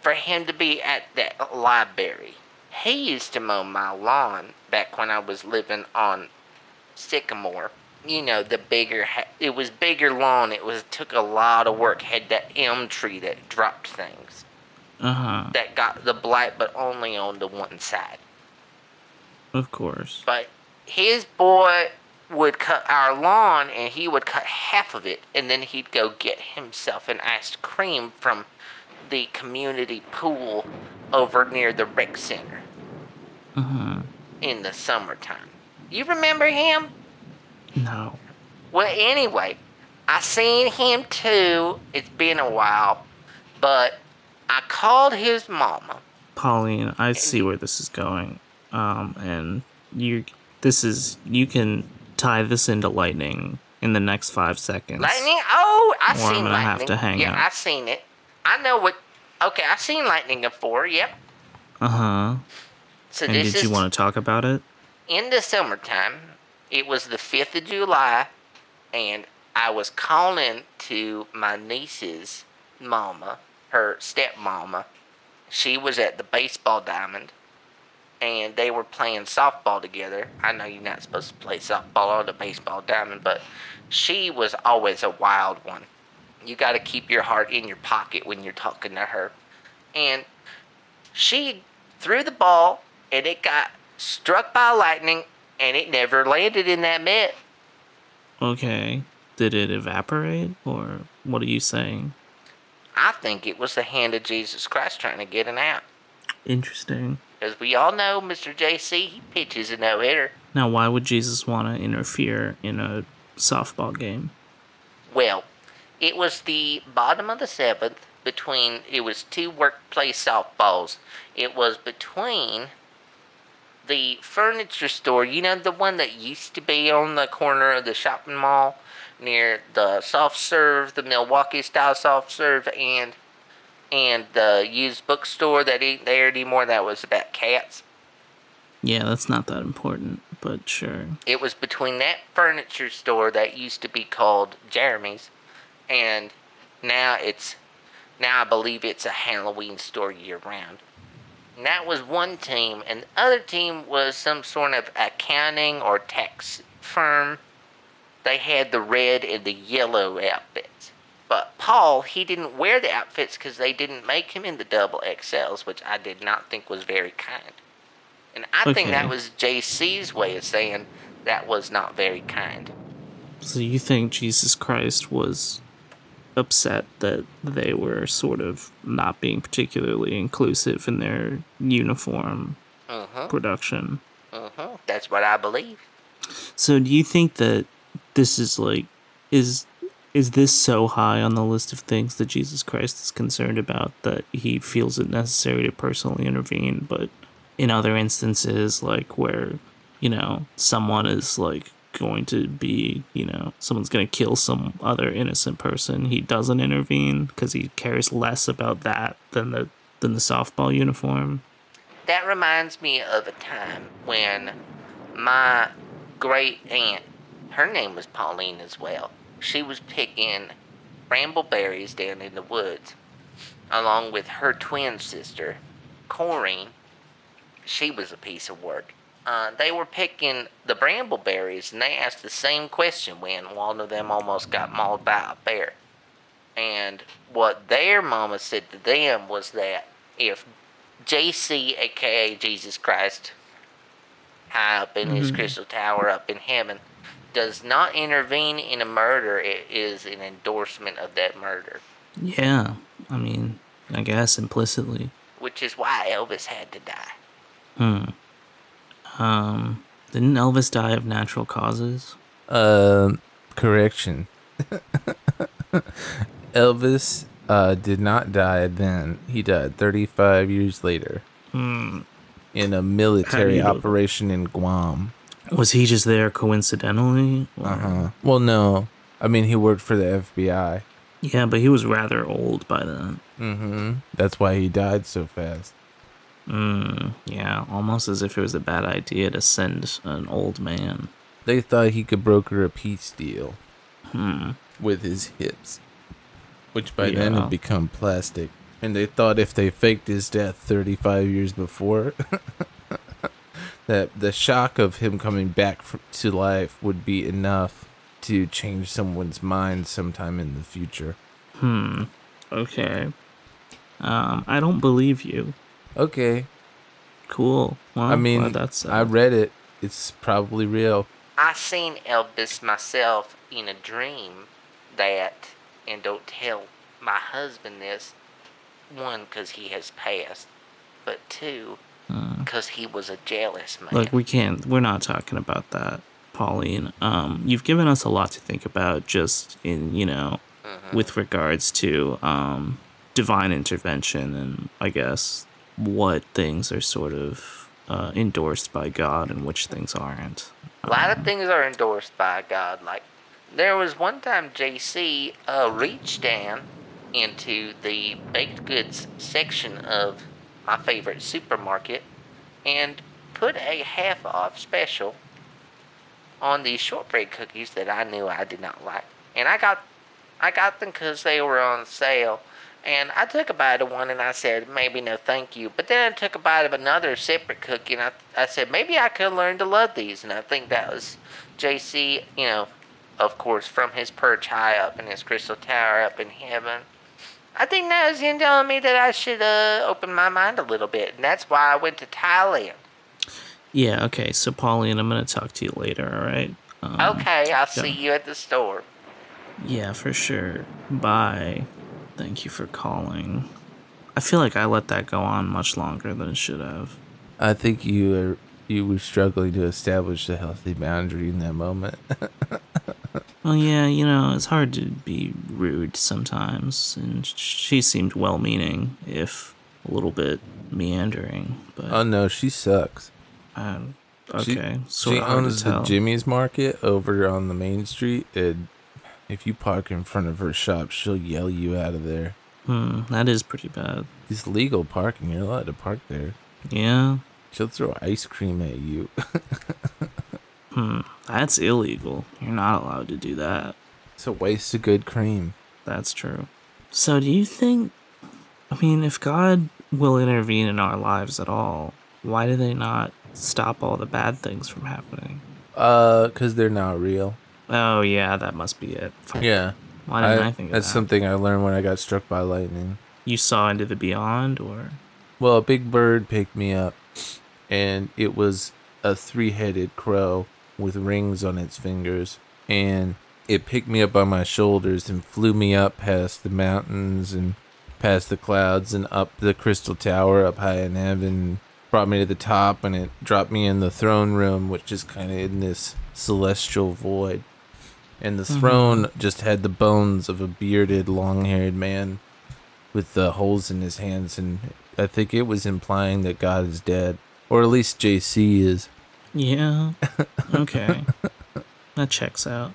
for him to be at that library. He used to mow my lawn back when I was living on Sycamore. You know, the bigger, ha- it was bigger lawn. It was took a lot of work. Had that elm tree that dropped things. Uh huh. That got the blight, but only on the one side. Of course. But his boy would cut our lawn and he would cut half of it and then he'd go get himself an ice cream from the community pool over near the rec center huh. in the summertime. You remember him? No. Well, anyway, I seen him too. It's been a while, but I called his mama. Pauline, I see where this is going. Um, and you, this is, you can tie this into lightning in the next five seconds. Lightning? Oh, I Or I'm seen gonna have lightning. to hang yeah, up. I seen it. I know what. Okay, I seen lightning before. Yep. Uh huh. So And this did is you want to talk about it? in the summertime. It was the fifth of July, and I was calling to my niece's mama, her stepmama. She was at the baseball diamond, and they were playing softball together. I know you're not supposed to play softball on the baseball diamond, but she was always a wild one. You got to keep your heart in your pocket when you're talking to her. And she threw the ball, and it got struck by lightning, and it never landed in that mitt. Okay. Did it evaporate, or what are you saying? I think it was the hand of Jesus Christ trying to get it out. Interesting. As we all know, Mr. JC, he pitches a no hitter. Now, why would Jesus want to interfere in a softball game? Well, it was the bottom of the seventh between, it was two workplace softballs. It was between the furniture store, you know, the one that used to be on the corner of the shopping mall near the soft serve, the Milwaukee style soft serve, and and the used bookstore that ain't there anymore that was about cats. Yeah, that's not that important, but sure. It was between that furniture store that used to be called Jeremy's, and now it's now I believe it's a Halloween store year round. And that was one team, and the other team was some sort of accounting or tax firm. They had the red and the yellow outfits. But Paul, he didn't wear the outfits because they didn't make him in the double XLs, which I did not think was very kind. And I think that was JC's way of saying that was not very kind. So you think Jesus Christ was upset that they were sort of not being particularly inclusive in their uniform Mm-hmm. production. Mm-hmm. That's what I believe. So do you think that this is like is is this so high on the list of things that Jesus Christ is concerned about that he feels it necessary to personally intervene, but in other instances like where, you know, someone is like going to be, you know, someone's going to kill some other innocent person, he doesn't intervene because he cares less about that than the than the softball uniform. That reminds me of a time when my great aunt, her name was Pauline as well, she was picking brambleberries down in the woods along with her twin sister, Corrine. She was a piece of work. Uh, they were picking the brambleberries and they asked the same question when one of them almost got mauled by a bear. And what their mama said to them was that if JC, aka Jesus Christ, high up in his crystal tower up in heaven, does not intervene in a murder, it is an endorsement of that murder. Yeah, I mean, I guess implicitly. Which is why Elvis had to die. Hmm. Um, didn't Elvis die of natural causes? Um, correction. [LAUGHS] Elvis uh, did not die then. He died 35 years later Hmm. in a military you know that? operation in Guam. Was he just there coincidentally? Uh huh. Well, no. I mean, he worked for the FBI. Yeah, but he was rather old by then. Mm-hmm. That's why he died so fast. Mm, yeah, almost as if it was a bad idea to send an old man. They thought he could broker a peace deal Hmm. with his hips, which by then had become plastic. And they thought if they faked his death 35 years before, [LAUGHS] that the shock of him coming back to life would be enough to change someone's mind sometime in the future. Hmm. Okay. Um, I don't believe you. Okay, Cool. Well, I mean, glad that's I read it. It's probably real. I seen Elvis myself in a dream that, and don't tell my husband this, one, because he has passed, but two, because he was a jealous man. Look, we can't. We're not talking about that, Pauline. Um, you've given us a lot to think about, just in you know, with regards to um, divine intervention and I guess what things are sort of uh, endorsed by God and which things aren't. A lot of things are endorsed by God. Like, there was one time JC uh, reached down into the baked goods section of my favorite supermarket and put a half off special on these shortbread cookies that I knew I did not like. And I got I got them because they were on sale. And I took a bite of one and I said, maybe no thank you. But then I took a bite of another separate cookie and I, I said, maybe I could learn to love these. And I think that was JC, you know, of course, from his perch high up in his crystal tower up in heaven. I think that was him telling me that I should uh, open my mind a little bit. And that's why I went to Thailand. Yeah. Okay. So, Pauline, I'm gonna talk to you later. All right. Um, Okay, I'll see you at the store. Yeah, for sure. Bye. Thank you for calling. I feel like I let that go on much longer than it should have. I think you are you were struggling to establish a healthy boundary in that moment. [LAUGHS] Well, yeah, you know, it's hard to be rude sometimes, and she seemed well meaning, if a little bit meandering, but oh no, she sucks. um, okay, She, of owns the. Jimmy's Market over on the main street, and if you park in front of her shop, she'll yell you out of there. Hmm, that is pretty bad. It's legal parking. You're allowed to park there. Yeah, She'll throw ice cream at you. [LAUGHS] hmm, that's illegal. You're not allowed to do that. It's a waste of good cream. That's true. So, do you think? I mean, if God will intervene in our lives at all, why do they not stop all the bad things from happening? Uh, cause they're not real. Oh yeah, that must be it. Yeah, Why didn't I, think of that's that? something I learned when I got struck by lightning. You saw into the beyond, or Well, a big bird picked me up, and it was a three-headed crow with rings on its fingers, and it picked me up by my shoulders and flew me up past the mountains and past the clouds and up the crystal tower up high in heaven. Brought me to the top and it dropped me in the throne room, which is kind of in this celestial void. And the mm-hmm. throne just had the bones of a bearded, long haired man with the holes in his hands. And I think it was implying that God is dead. Or at least JC is. Yeah. [LAUGHS] Okay. that checks out.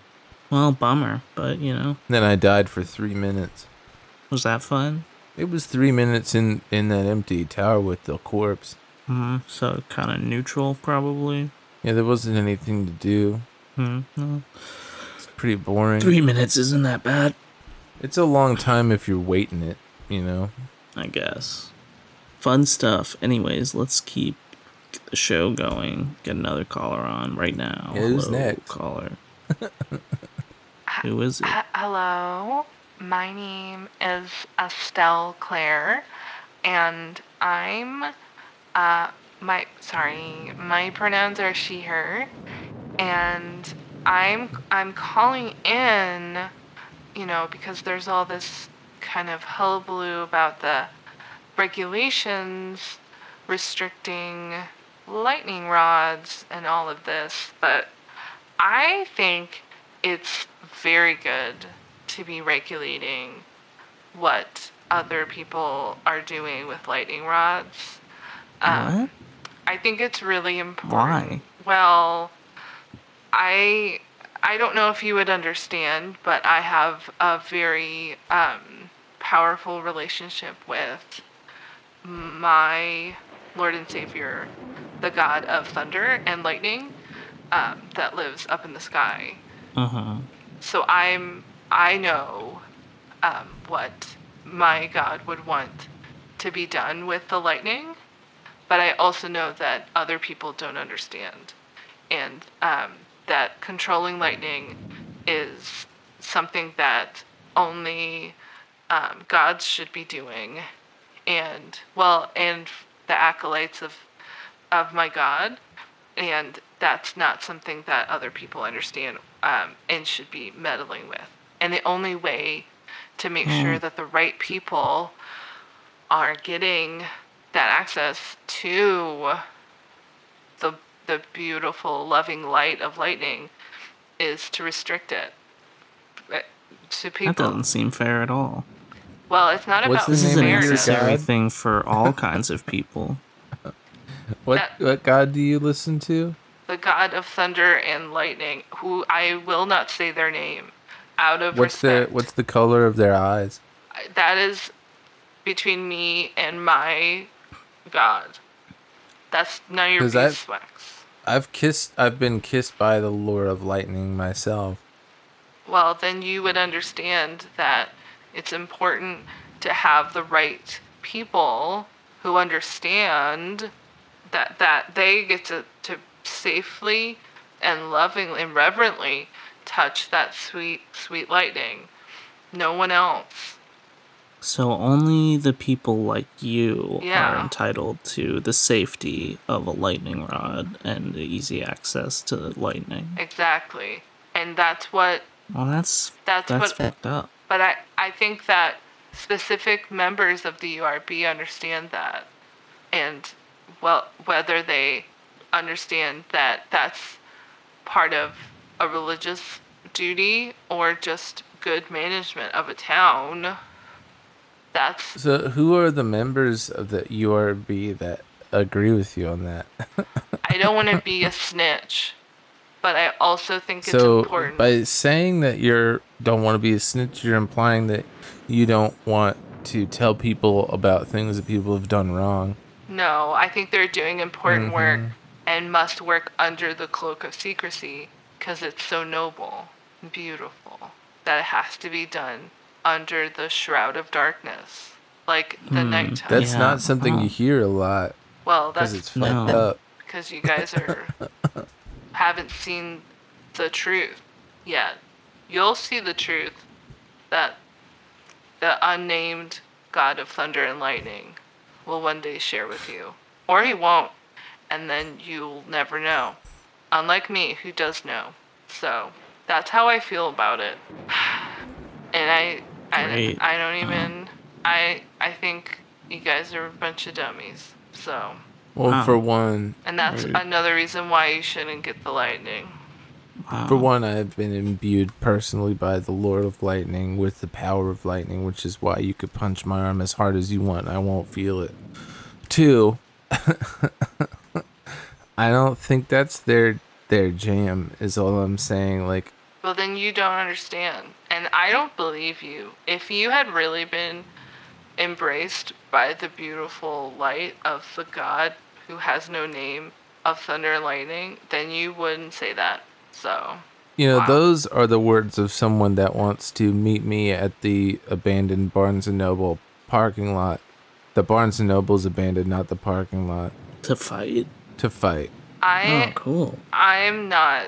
Well, bummer, but you know, Then I died for three minutes. was that fun? It was three minutes in, in that empty tower with the corpse. Hmm. So kind of neutral, probably. Yeah, there wasn't anything to do. Hmm. No. It's pretty boring. Three minutes isn't that bad, It's a long time if you're waiting it, you know? I guess. Fun stuff. Anyways, let's keep the show going. Get another caller on right now. Who's Hello, next? Caller. [LAUGHS] Who is it? H- hello, my name is Estelle Claire, and I'm, uh, my, sorry, my pronouns are she, her, and I'm, I'm calling in, you know, because there's all this kind of hullabaloo about the regulations restricting lightning rods and all of this, but I think it's very good to be regulating what other people are doing with lightning rods. Um, What? I think it's really important. Why? Well, I I don't know if you would understand, but I have a very um, powerful relationship with my Lord and Savior, the God of thunder and lightning, um, that lives up in the sky. Uh huh. So I'm I know um, what my God would want to be done with the lightning, but I also know that other people don't understand, and um, that controlling lightning is something that only um, gods should be doing, and well, and the acolytes of of my God, and that's not something that other people understand um, and should be meddling with. And the only way to make sure that the right people are getting that access to the the beautiful, loving light of lightning is to restrict it to That doesn't seem fair at all. Well, it's not What's about This is a name of your fairness. necessary thing for all kinds of people. What That- what god do you listen to? The god of thunder and lightning, who I will not say their name, out of What's respect. the what's the color of their eyes? that is between me and my god. That's none of your I've- I've kissed I've been kissed by the Lord of Lightning myself. Well, then you would understand that it's important to have the right people who understand that that they get to, to safely and lovingly and reverently touch that sweet sweet lightning. No one else. So only the people like you are entitled to the safety of a lightning rod and the easy access to lightning. Exactly. And that's what Well, that's That's that's what- fucked up. But I, I think that specific members of the URB understand that. And well, whether they understand that that's part of a religious duty or just good management of a town, that's So who are the members of the URB that agree with you on that? [LAUGHS] I don't want to be a snitch, but I also think it's so important. by saying that you're don't want to be a snitch, you're implying that you don't want to tell people about things that people have done wrong. No, I think they're doing important work Mhm. And must work under the cloak of secrecy because it's so noble and beautiful that it has to be done under the shroud of darkness, like the Hmm, nighttime. That's Yeah, not something wow. you hear a lot well, because that's it's No. fucked up. because you guys are [LAUGHS] haven't seen the truth yet. You'll see the truth that the unnamed God of thunder and lightning will one day share with you. Or he won't, and then you'll never know. Unlike me, who does know. So, that's how I feel about it. [SIGHS] And I, I, I don't even, I, I think you guys are a bunch of dummies. So, Well, Wow. for one, and that's Right. another reason why you shouldn't get the lightning. Wow. for one, I've been imbued personally by the Lord of Lightning with the power of lightning, which is why you could punch my arm as hard as you want. I won't feel it. Two, [LAUGHS] I don't think that's their their jam. Is all I'm saying. Like, Well, then you don't understand. And I don't believe you. If you had really been embraced by the beautiful light of the God who has no name of thunder and lightning, then you wouldn't say that. So, You know, Wow. those are the words of someone that wants to meet me at the abandoned Barnes and Noble parking lot. The Barnes and Noble's abandoned, not the parking lot, to fight. To fight. Oh, I cool. I'm not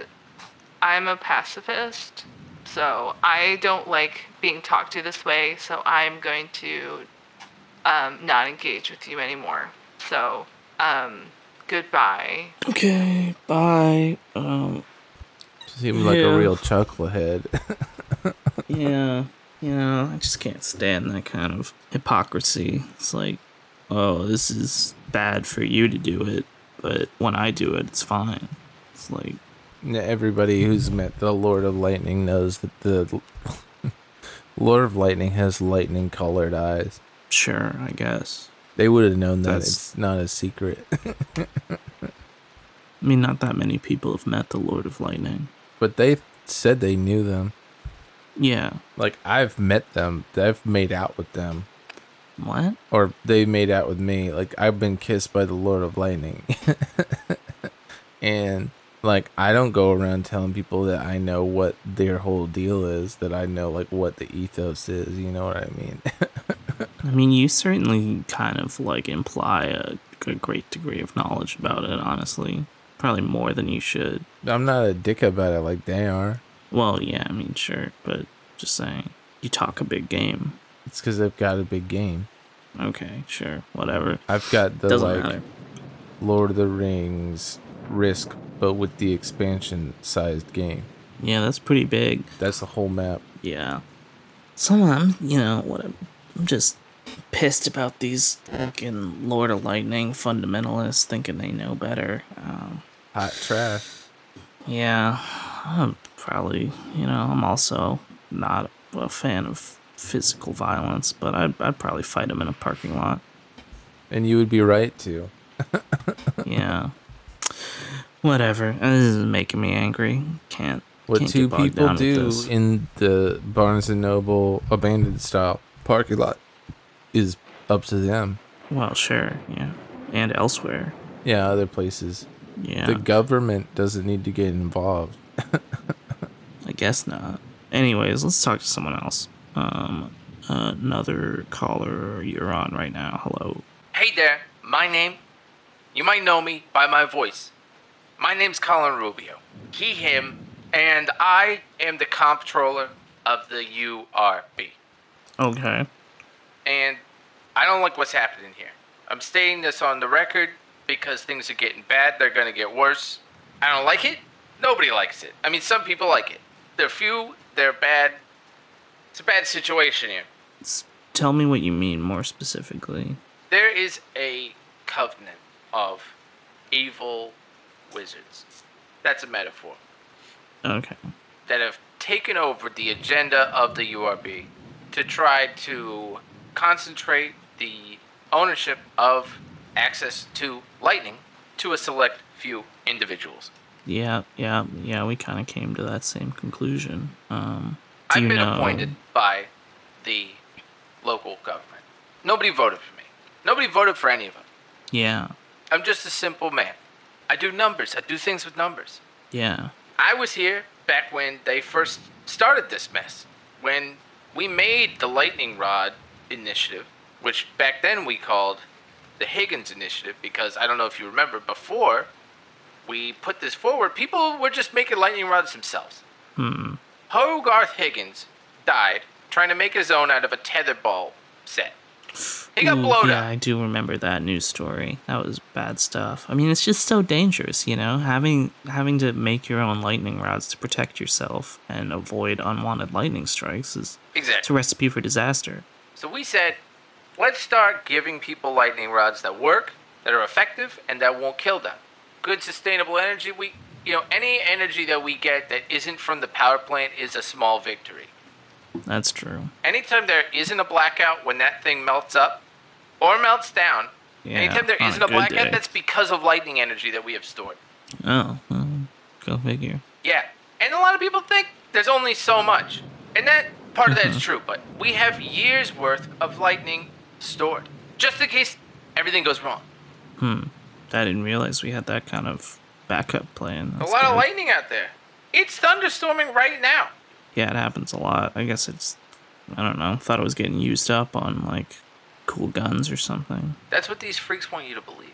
I'm a pacifist. So, I don't like being talked to this way, so I'm going to um, not engage with you anymore. So, um, goodbye. Okay, bye. Um, Seemed like a real chucklehead. [LAUGHS] yeah, you know, I just can't stand that kind of hypocrisy. It's like, oh, this is bad for you to do it, but when I do it, it's fine. It's like, Everybody who's met the Lord of Lightning knows that the [LAUGHS] Lord of Lightning has lightning colored eyes. sure, I guess. They would have known that That's- it's not a secret. [LAUGHS] I mean, not that many people have met the Lord of Lightning. but they said they knew them. Yeah. Like I've met them. I've made out with them. What? Or they made out with me. Like I've been kissed by the Lord of Lightning. [LAUGHS] and like I don't go around telling people that I know what their whole deal is, that I know like what the ethos is, you know what I mean? [LAUGHS] I mean, you certainly kind of like imply a, a great degree of knowledge about it, honestly. Probably more than you should. I'm not a dick about it like they are. Well, yeah, I mean, sure, but just saying. You talk a big game. It's because I've got a big game. Okay, sure, whatever. I've got the Doesn't like matter. Lord of the Rings risk, but with the expansion sized game. Yeah, that's pretty big. That's the whole map. Yeah. So I'm, you know, what I'm, I'm just pissed about these fucking Lord of Lightning fundamentalists thinking they know better. Um, Hot trash. yeah, I'm probably, you know, I'm also not a fan of physical violence, but I'd, I'd probably fight him in a parking lot. And you would be right to. [LAUGHS] Yeah. Whatever. This is making me angry. Can't. What can't two people do in the Barnes and Noble abandoned style parking lot is up to them. Well, sure, yeah, and elsewhere. Yeah, other places. Yeah, The government doesn't need to get involved. [LAUGHS] I guess not. Anyways, let's talk to someone else. Um, another caller you're on right now. Hello. Hey there, my name. You might know me by my voice. My name's Colin Rubio. He, him, and I am the comptroller of the URB. Okay. And I don't like what's happening here. I'm stating this on the record because things are getting bad. They're going to get worse. I don't like it. Nobody likes it. I mean, some people like it. They're few, they're bad. It's a bad situation here. S- tell me what you mean more specifically. There is a covenant of evil wizards. That's a metaphor. Okay. That have taken over the agenda of the URB to try to concentrate the ownership of access to lightning to a select few individuals. Yeah, yeah, yeah. We kind of came to that same conclusion. Um, I've been know? appointed by the local government. Nobody voted for me. Nobody voted for any of them. Yeah, I'm just a simple man. I do numbers. I do things with numbers. yeah. I was here back when they first started this mess. When we made the Lightning Rod Initiative, which back then we called the Higgins Initiative, because I don't know if you remember, before we put this forward, people were just making lightning rods themselves. Hmm. Hogarth Higgins died trying to make his own out of a tetherball set. He got Ooh, blown yeah, up. I do remember that news story. That was bad stuff. I mean, it's just so dangerous, you know, having having to make your own lightning rods to protect yourself and avoid unwanted lightning strikes is exactly. it's a recipe for disaster. So we said, let's start giving people lightning rods that work, that are effective, and that won't kill them. Good sustainable energy. We, you know, any energy that we get that isn't from the power plant is a small victory. That's true. Anytime there isn't a blackout when that thing melts up or melts down, Yeah. anytime there isn't a good blackout, day. that's because of lightning energy that we have stored. Oh, well, go figure. Yeah. And a lot of people think there's only so much. And that part of that is true, but we have years worth of lightning stored. Just in case everything goes wrong. Hmm. I didn't realize we had that kind of backup plan. a That's lot of lightning out there. It's thunderstorming right now. Yeah, it happens a lot. I guess it's. I don't know. Thought it was getting used up on like cool guns or something. That's what these freaks want you to believe.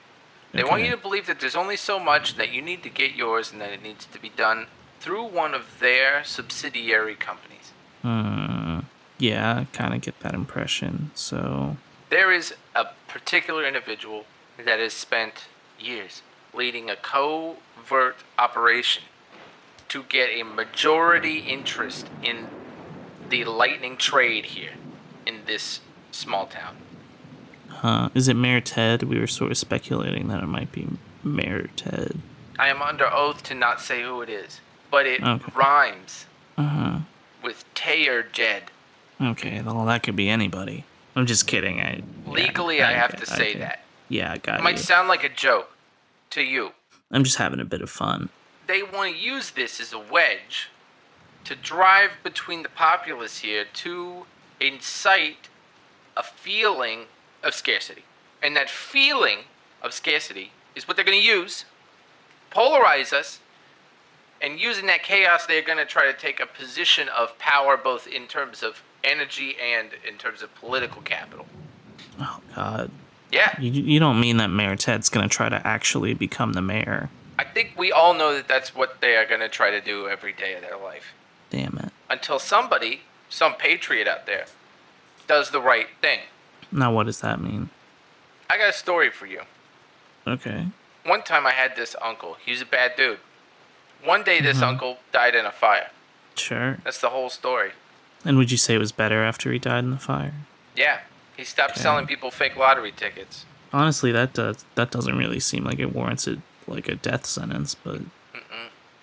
They want you to believe that there's only so much that you need to get yours and that it needs to be done through one of their subsidiary companies. Hmm. Yeah, I kind of get that impression. So, There is a particular individual that has spent years leading a covert operation to get a majority interest in the lightning trade here in this small town. huh? Is it Mayor Ted? We were sort of speculating that it might be Mayor Ted. I am under oath to not say who it is, but it Okay. rhymes Uh huh. with Tayer Jed. Okay, well, that could be anybody. I'm just kidding. I yeah, Legally, I, have to say get- that. Yeah, I got It might you. sound like a joke to you. I'm just having a bit of fun. They want to use this as a wedge to drive between the populace here to incite a feeling of scarcity. And that feeling of scarcity is what they're going to use, polarize us, and using that chaos, they're going to try to take a position of power both in terms of energy and in terms of political capital. Oh God, Yeah, you you don't mean that Mayor Ted's gonna try to actually become the mayor? I think we all know that that's what they are going to try to do every day of their life. Damn it. until somebody, some patriot out there, does the right thing. Now, what does that mean? I got a story for you. Okay. One time I had this uncle. He was a bad dude. One day this mm-hmm. uncle died in a fire. Sure. That's the whole story. And would you say it was better after he died in the fire? Yeah, he stopped Okay. selling people fake lottery tickets. Honestly, that does that doesn't really seem like it warrants warranted like a death sentence, but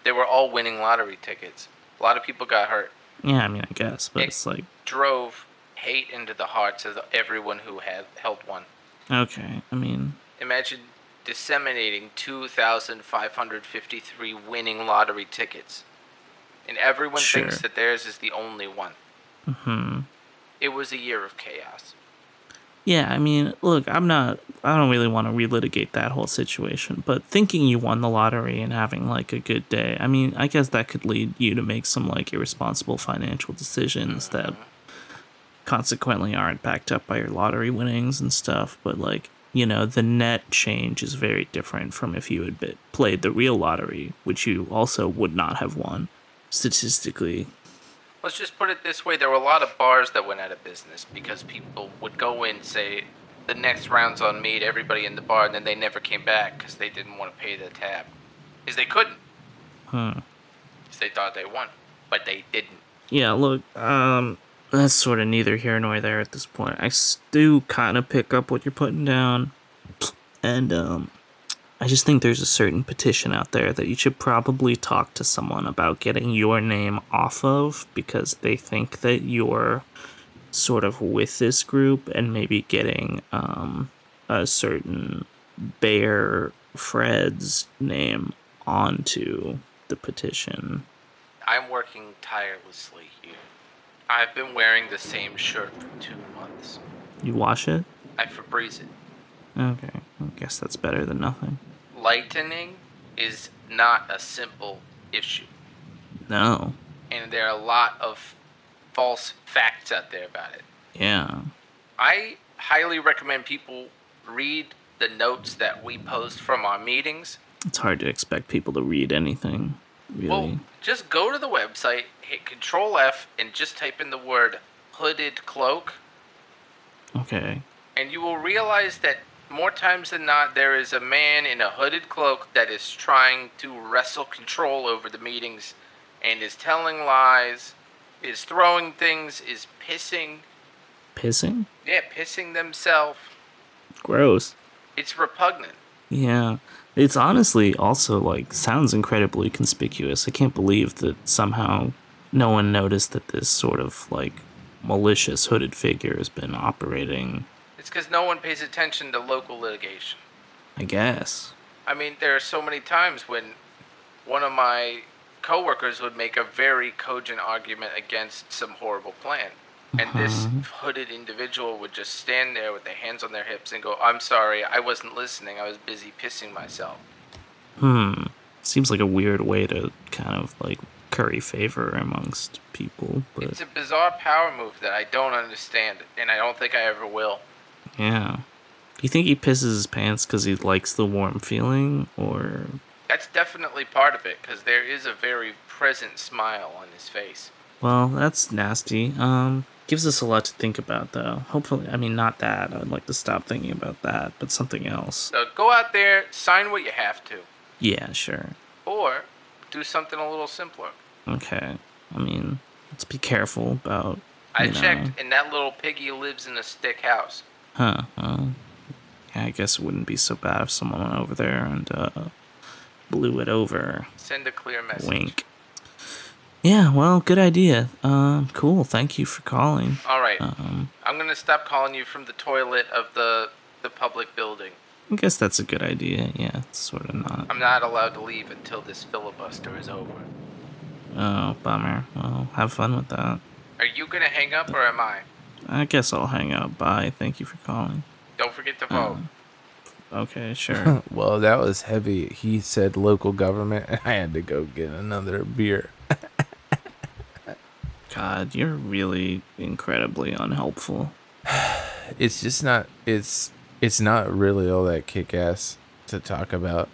They were all winning lottery tickets. A lot of people got hurt. yeah, I mean, I guess, but It- it's like Drove hate into the hearts of everyone who had held one. okay. I mean, Imagine disseminating 2,553 winning lottery tickets. And everyone thinks that theirs is the only one. hmm. It was a year of chaos. Yeah, I mean, look, I'm not. I don't really want to relitigate that whole situation, but thinking you won the lottery and having like a good day, I mean, I guess that could lead you to make some like irresponsible financial decisions that consequently aren't backed up by your lottery winnings and stuff. But like, you know, the net change is very different from if you had played the real lottery, which you also would not have won statistically. Let's just put it this way there were a lot of bars that went out of business because people would go in, say, the next round's on me to everybody in the bar, and then they never came back because they didn't want to pay the tab. Because they couldn't, Hmm. because they thought they won, but they didn't. Yeah, look, um, that's sort of neither here nor there at this point. i do kind of pick up what you're putting down, and um, I just think there's a certain petition out there that you should probably talk to someone about getting your name off of because they think that you're sort of with this group and maybe getting um a certain Bear Fred's name onto the petition. I'm working tirelessly here. I've been wearing the same shirt for two months. You wash it? I Febreze it. Okay, I guess that's better than nothing. Lightning is not a simple issue. No. And there are a lot of false facts out there about it. Yeah. I highly recommend people read the notes that we post from our meetings. It's hard to expect people to read anything, really. Well, just go to the website, hit Control F, and just type in the word hooded cloak. okay. and you will realize that more times than not, there is a man in a hooded cloak that is trying to wrestle control over the meetings and is telling lies, is throwing things, is pissing. Pissing? Yeah, pissing themselves. Gross. It's repugnant. Yeah. It's honestly also like sounds incredibly conspicuous. I can't believe that somehow no one noticed that this sort of like malicious hooded figure has been operating, because no one pays attention to local litigation. I guess. I mean, there are so many times when one of my coworkers would make a very cogent argument against some horrible plan. And this hooded individual would just stand there with their hands on their hips and go, I'm sorry, I wasn't listening. I was busy pissing myself. Hmm. Seems like a weird way to kind of like curry favor amongst people, but It's a bizarre power move that I don't understand, and I don't think I ever will. Yeah. Do you think he pisses his pants because he likes the warm feeling, or That's definitely part of it, because there is a very present smile on his face. Well, that's nasty. Um, gives us a lot to think about, though. Hopefully, I mean, not that. I would like to stop thinking about that, but something else. So go out there, sign what you have to, Yeah, sure. or do something a little simpler. Okay. I mean, let's be careful about. I know- checked, and that little piggy lives in a stick house. Huh. Well, yeah, I guess it wouldn't be so bad if someone went over there and uh, blew it over. Send a clear message. Wink. Yeah. Well, good idea. Um, cool. Thank you for calling. All right, Um, I'm gonna stop calling you from the toilet of the the public building. I guess that's a good idea. Yeah, it's sort of not. I'm not allowed to leave until this filibuster is over. Oh, bummer. Well, have fun with that. Are you gonna hang up or am I? I guess I'll hang up. Bye. Thank you for calling. Don't forget to vote. Um, okay, [LAUGHS] sure. well, that was heavy. He said local government, and [LAUGHS] I had to go get another beer. [LAUGHS] God, you're really incredibly unhelpful. [SIGHS] It's just not. It's it's not really all that kick ass to talk about.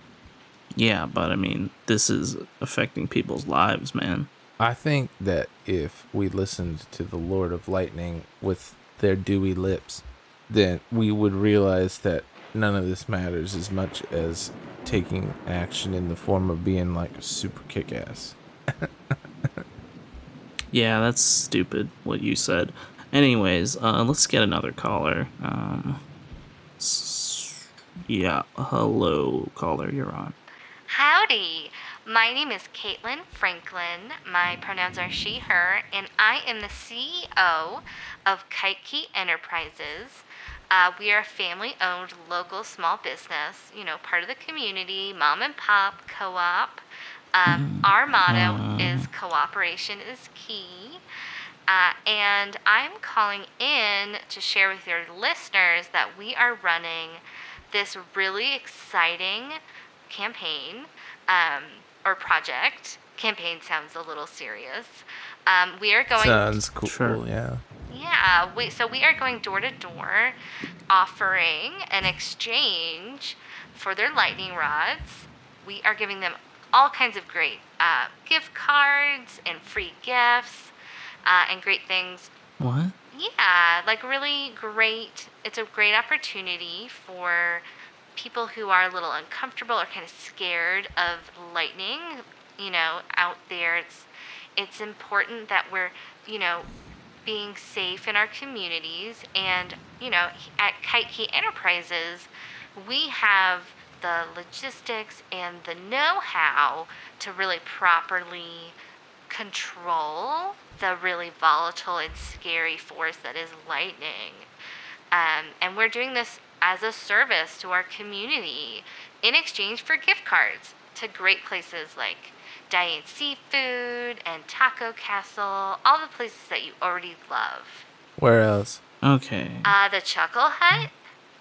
Yeah, but I mean, this is affecting people's lives, man. I think that if we listened to the Lord of Lightning with their dewy lips, then we would realize that none of this matters as much as taking action in the form of being like a super kick ass. [LAUGHS] Yeah, that's stupid what you said. Anyways, uh, let's get another caller. Um, yeah, hello, caller, you're on. Howdy. My name is Caitlin Franklin. My pronouns are she, her, and I am the CEO of Kite Key Enterprises. Uh, we are a family owned local small business, you know, part of the community, mom and pop, co op. Um, our motto is cooperation is key. Uh, and I'm calling in to share with your listeners that we are running this really exciting campaign um, or project. Campaign sounds a little serious. Um, we are going. Sounds cool. Sure. Yeah. Yeah, we, so we are going door to door offering an exchange for their lightning rods. We are giving them all kinds of great uh, gift cards and free gifts uh, and great things. What? Yeah, like really great. It's a great opportunity for people who are a little uncomfortable or kind of scared of lightning, you know, out there. It's it's important that we're, you know, being safe in our communities and, you know, at Kite Key Enterprises, we have the logistics and the know-how to really properly control the really volatile and scary force that is lightning. Um, and we're doing this as a service to our community in exchange for gift cards to great places like Diane Seafood and Taco Castle, all the places that you already love. Where else? Okay. Uh, the Chuckle Hut,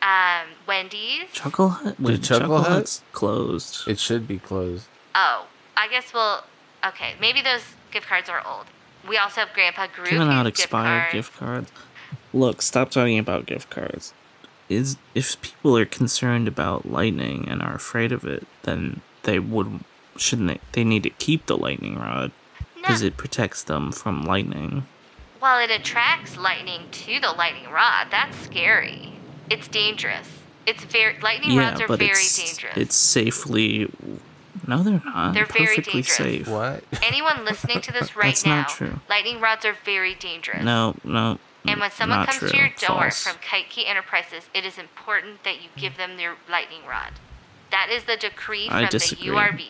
um, Wendy's. Chuckle Hut? Wait, Chuckle Chuckle, Hut? Hut's closed. It should be closed. Oh, I guess we'll. Okay, maybe those gift cards are old. We also have Grandpa Groovy's Giving out gift expired cards. gift cards. Look, stop talking about gift cards. Is if people are concerned about lightning and are afraid of it, then they would shouldn't they? They need to keep the lightning rod because No. it protects them from lightning. Well, it attracts lightning to the lightning rod. That's scary. It's dangerous. It's very lightning yeah, rods are but very it's dangerous. it's safely. No, they're not. They're very perfectly dangerous. safe. What? Anyone listening to this [LAUGHS] right That's now, not true. lightning rods are very dangerous. No, no. And when someone not comes true. to your door False. from Kite Key Enterprises, it is important that you give them their lightning rod. That is the decree I from disagree. the URB.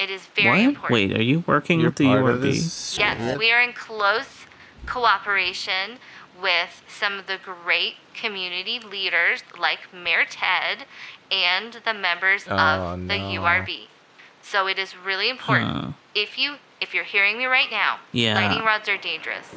It is very what? important. Wait, are you working You're with the part URB? Yes, we are in close cooperation with some of the great community leaders like Mayor Ted and the members Oh, of the no. URB. So it is really important. Huh. If you if you're hearing me right now, Yeah. lightning rods are dangerous.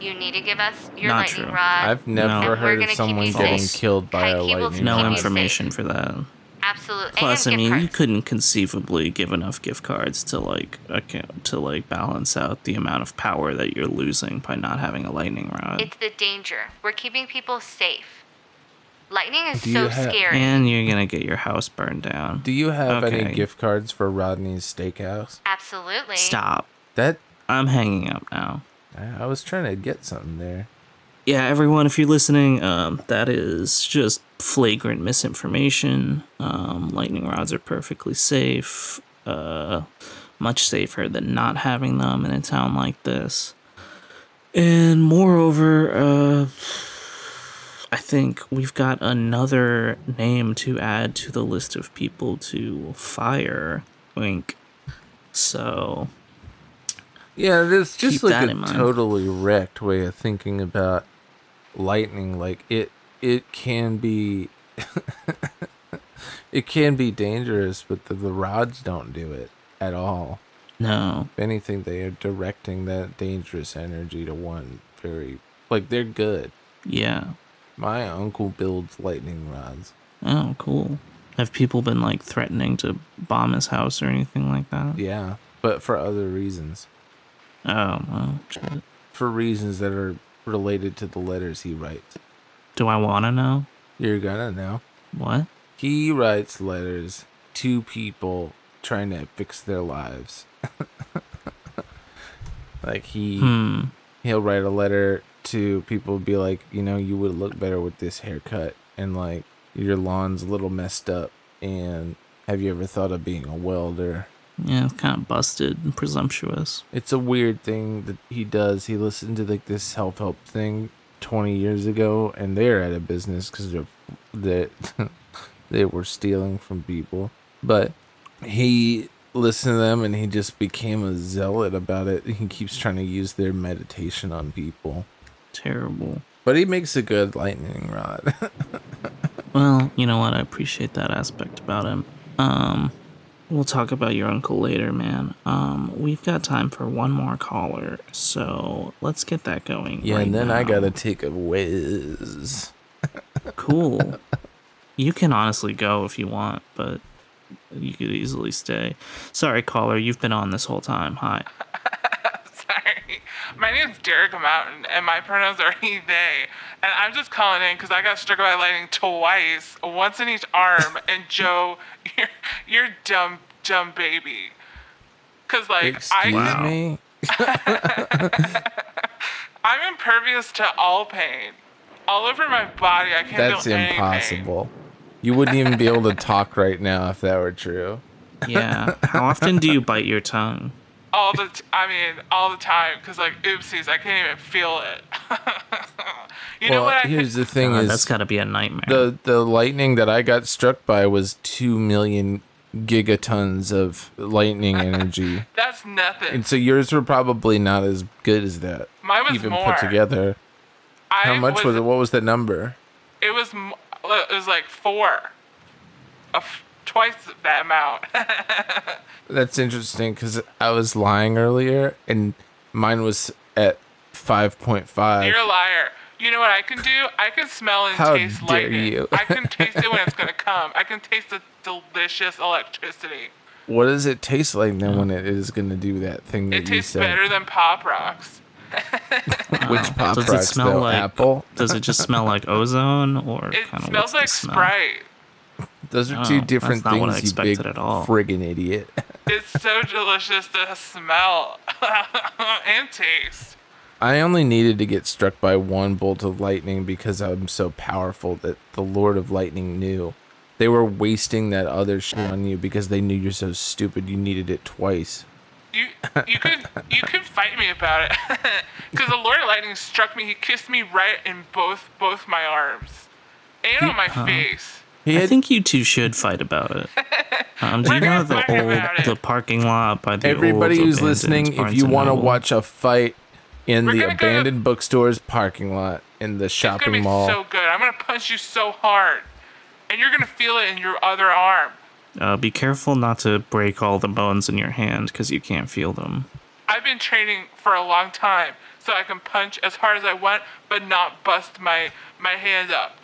You need to give us your Not lightning true. rod. I've never No. And we're heard gonna of keep someone you getting safe. killed by a Kite will lightning No keep rod. you information safe. for that. Absolutely. Plus, I and gift mean, you cards. couldn't conceivably give enough gift cards to like account, to like balance out the amount of power that you're losing by not having a lightning rod. It's the danger. We're keeping people safe. Lightning is Do so ha- scary. and you're gonna get your house burned down. Do you have Okay. any gift cards for Rodney's Steakhouse? Absolutely. Stop. That I'm hanging up now. I I was trying to get something there. Yeah, everyone, if you're listening, um, that is just flagrant misinformation. Um, lightning rods are perfectly safe, uh, much safer than not having them in a town like this. And moreover, uh, I think we've got another name to add to the list of people to fire. Wink. So, Yeah, it's just Keep like a totally wrecked way of thinking about lightning. Like it, it can be, [LAUGHS] it can be dangerous, but the, the rods don't do it at all. no. If anything, they are directing that dangerous energy to one very, like they're good. Yeah. My uncle builds lightning rods. Oh, cool. Have people been like threatening to bomb his house or anything like that? Yeah, but for other reasons. Oh, well, shit. For reasons that are related to the letters he writes. Do I want to know? You're gonna know. What? He writes letters to people trying to fix their lives. [LAUGHS] like he Hmm. he'll write a letter to people be like, you know, you would look better with this haircut and like your lawn's a little messed up and have you ever thought of being a welder? Yeah, it's kind of busted and presumptuous. It's a weird thing that he does. He listened to like this self help thing 20 years ago, and they're out of business because they [LAUGHS] they were stealing from people. But he listened to them, and he just became a zealot about it. He keeps trying to use their meditation on people. Terrible. But he makes a good lightning rod. [LAUGHS] Well, you know what? I appreciate that aspect about him. Um, we'll talk about your uncle later, man. Um, we've got time for one more caller, so let's get that going. yeah, right and then I gotta take a whiz. Cool. [LAUGHS] you can honestly go if you want, but you could easily stay. Sorry, caller, you've been on this whole time. Hi. Sorry. My name's Derek Mountain, and my pronouns are he, they. And I'm just calling in because I got struck by lightning twice, once in each arm. [LAUGHS] and Joe, you're, you're dumb, dumb baby. Because, like, Excuse I, me? [LAUGHS] I'm impervious to all pain. All over my body, I can't That's feel any pain. impossible. You wouldn't even be able to talk right now if that were true. Yeah. How often do you bite your tongue? All the, t- I mean, all the time. Because, like, oopsies, I can't even feel it. [LAUGHS] you know well, what I here's [LAUGHS] the thing God, is that's got to be a nightmare. the the lightning that I got struck by was two million gigatons of lightning [LAUGHS] energy, That's nothing. and so yours were probably not as good as that, Mine was even more. put together. I How much was it? What was the number? It was it was like four, of twice that amount. [LAUGHS] That's interesting because I was lying earlier, and mine was at five point five. You're a liar. You know what I can do? I can smell and How taste dare lightning. you. I can taste it when it's gonna [LAUGHS] come. I can taste the delicious electricity. What does it taste like then when it is going to do that thing that It you tastes said? better than Pop Rocks. [LAUGHS] Which pop Does it smell though? like- Apple? Does it just smell like ozone or It kind of smells like Sprite. Those are Oh, two that's different not what I things, you big expected at all. friggin' idiot. [LAUGHS] It's so delicious to smell [LAUGHS] and taste. I only needed to get struck by one bolt of lightning because I'm so powerful that the Lord of Lightning knew. They were wasting that other shit on you because they knew you're so stupid you needed it twice. You you could you could fight me about it, [LAUGHS] because the Lord of Lightning struck me. He kissed me right in both both my arms, and on my face. He I think you two should fight about it. [LAUGHS] Um, do you We're know the old the parking lot by the everybody old who's abandoned listening, if you want to watch a fight in We're the gonna go- abandoned bookstore's parking lot in the It's gonna shopping be mall, so good. I'm gonna punch you so hard, and you're gonna feel it in your other arm. Uh, be careful not to break all the bones in your hand because you can't feel them. I've been training for a long time, so I can punch as hard as I want, but not bust my my hand up.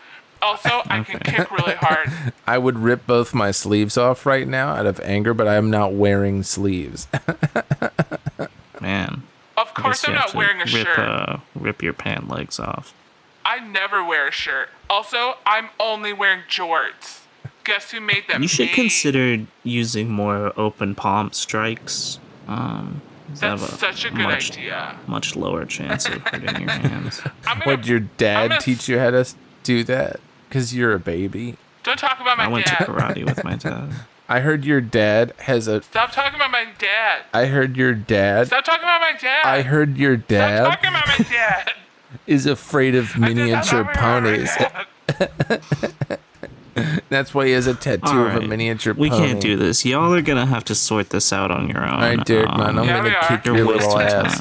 Also, I can Okay. kick really hard. [LAUGHS] I would rip both my sleeves off right now out of anger, but I am not wearing sleeves. [LAUGHS] Man, Of course, I'm not wearing a rip, shirt. Uh, rip your pant legs off. I never wear a shirt. Also, I'm only wearing jorts. Guess who made them? You should Me. consider using more open palm strikes. Um, they have That's such a good much, idea. Much lower chance of hurting your hands. [LAUGHS] I'm gonna, What did your dad gonna- teach you how to do that? Cause you're a baby. Don't talk about my dad. I went dad. to karate with my dad. [LAUGHS] I heard your dad has a. Stop talking about my dad. I heard your dad. Stop talking about my dad. I heard your dad. Stop talking about my dad. [LAUGHS] is afraid of I did not miniature talk about my ponies. [LAUGHS] That's why he has a tattoo of a miniature We pony. We can't do this. Y'all are gonna have to sort this out on your own. All right, Derek, man, I'm um, Yeah, gonna kick your little ass.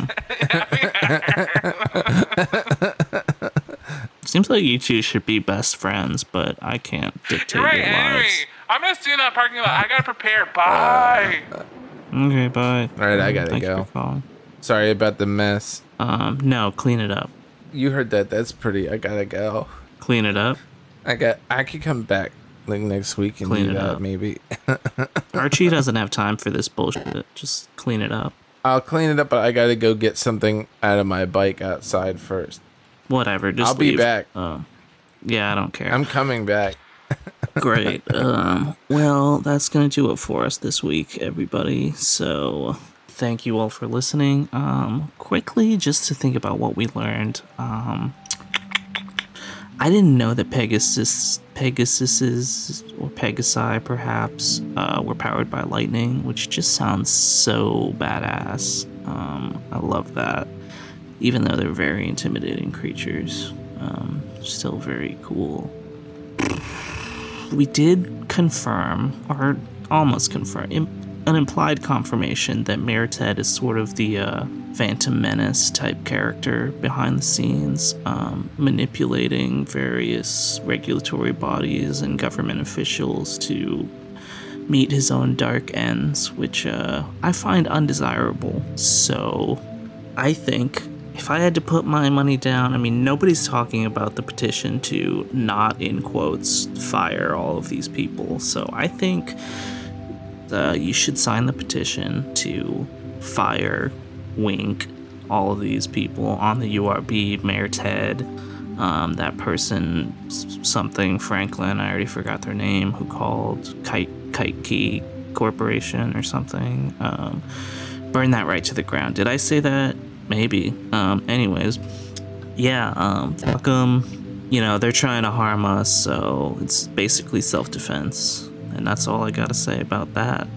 Time. Seems like you two should be best friends, but I can't dictate You're right, your Henry. lives. I'm gonna see you in that parking lot. I gotta prepare. Bye. Okay, bye. All right, I gotta Thank you go. for calling. Sorry about the mess. Um, no, clean it up. You heard that? That's pretty. I gotta go. Clean it up. I got. I could come back like next week and Clean do it that up. maybe. [LAUGHS] Archie doesn't have time for this bullshit. Just clean it up. I'll clean it up, but I gotta go get something out of my bike outside first. Whatever. Just I'll be back. Um, yeah, I don't care. I'm coming back. [LAUGHS] Great. Um, well, that's going to do it for us this week, everybody. So, thank you all for listening. Um, quickly, just to think about what we learned. Um, I didn't know that Pegasus, Pegasuses, or Pegasi perhaps, uh, were powered by lightning, which just sounds so badass. Um, I love that. Even though they're very intimidating creatures, um, still very cool we did confirm, or almost confirm, im- an implied confirmation that Mayor Ted is sort of the uh, Phantom Menace type character behind the scenes, um, manipulating various regulatory bodies and government officials to meet his own dark ends, which uh, I find undesirable. So I think if I had to put my money down, I mean, nobody's talking about the petition to not, in quotes, fire all of these people. So I think uh, you should sign the petition to fire, wink, all of these people on the URB, Mayor Ted, um, that person, something Franklin, I already forgot their name, who called Kite, Kite Key Corporation or something. Um, burn that right to the ground. Did I say that? Maybe. Um, anyways, yeah, um, fuck them. You know, they're trying to harm us, so it's basically self defense. And that's all I gotta say about that.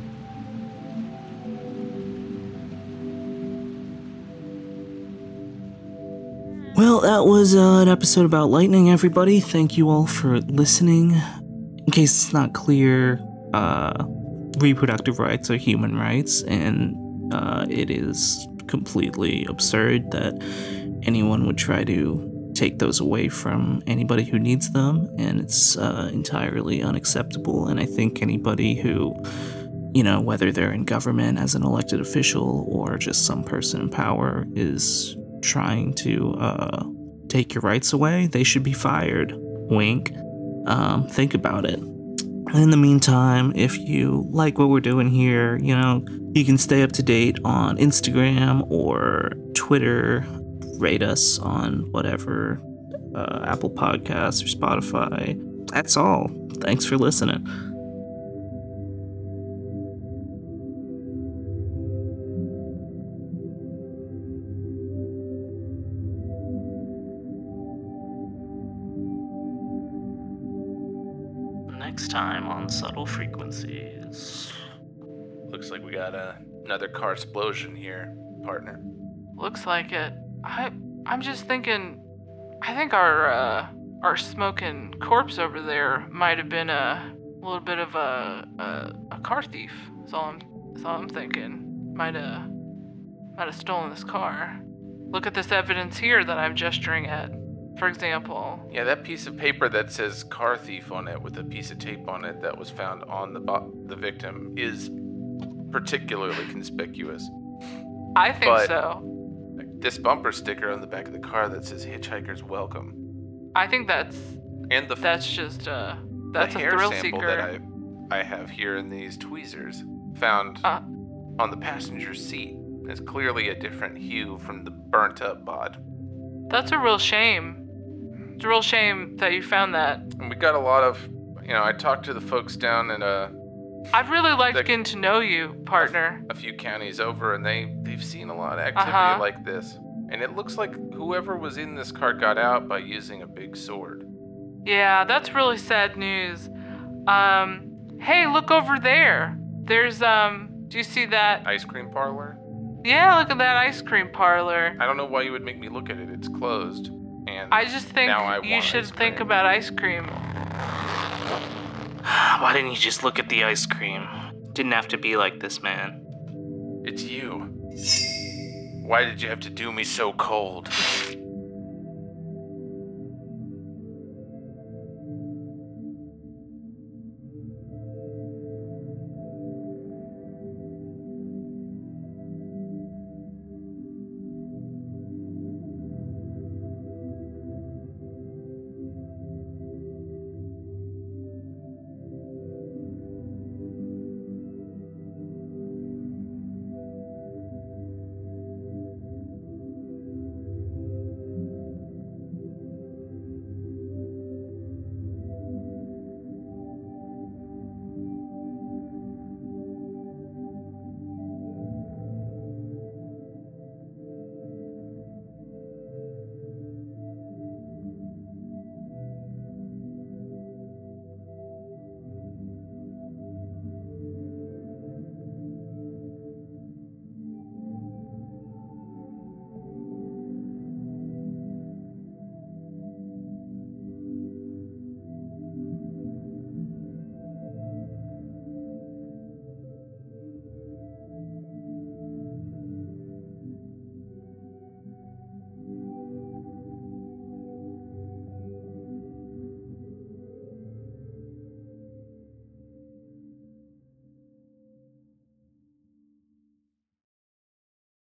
Well, that was uh, an episode about lightning, everybody. Thank you all for listening. In case it's not clear, uh, reproductive rights are human rights, and uh, it is completely absurd that anyone would try to take those away from anybody who needs them, and it's uh, entirely unacceptable. And I think anybody who, you know, whether they're in government as an elected official or just some person in power, is trying to uh, take your rights away, they should be fired. Wink. Um, think about it. In the meantime, if you like what we're doing here, you know, you can stay up to date on Instagram or Twitter. Rate us on whatever uh, Apple Podcasts or Spotify. That's all. Thanks for listening. Next time on Subtle Frequencies. Looks like we got uh, another car explosion here, partner. Looks like it. I I'm just thinking. I think our uh, our smoking corpse over there might have been a little bit of a a, a car thief. That's all I'm. That's all I'm thinking. Might have might have stolen this car. Look at this evidence here that I'm gesturing at. For example, Yeah, that piece of paper that says car thief on it with a piece of tape on it that was found on the bo- the victim is particularly conspicuous. I think But- so. This bumper sticker on the back of the car that says "Hitchhiker's Welcome" I think that's and the that's just uh that's the a thrill seeker. that I I have here in these tweezers found Uh. on the passenger seat is clearly a different hue from the burnt up bod. That's a real shame. It's a real shame that you found that. And we got a lot of, you know, I talked to the folks down in uh, I've really liked The- getting to know you, partner. a few counties over, and they they've seen a lot of activity Uh-huh. like this. And it looks like whoever was in this car got out by using a big sword. Yeah, that's really sad news. Um, hey, look over there. There's um, do you see that? Ice cream parlor? Yeah, look at that ice cream parlor. I don't know why you would make me look at it. It's closed. And I just think now I you want should ice think cream. about ice cream. [SIGHS] Why didn't you just look at the ice cream? Didn't have to be like this, man. It's you. Why did you have to do me so cold?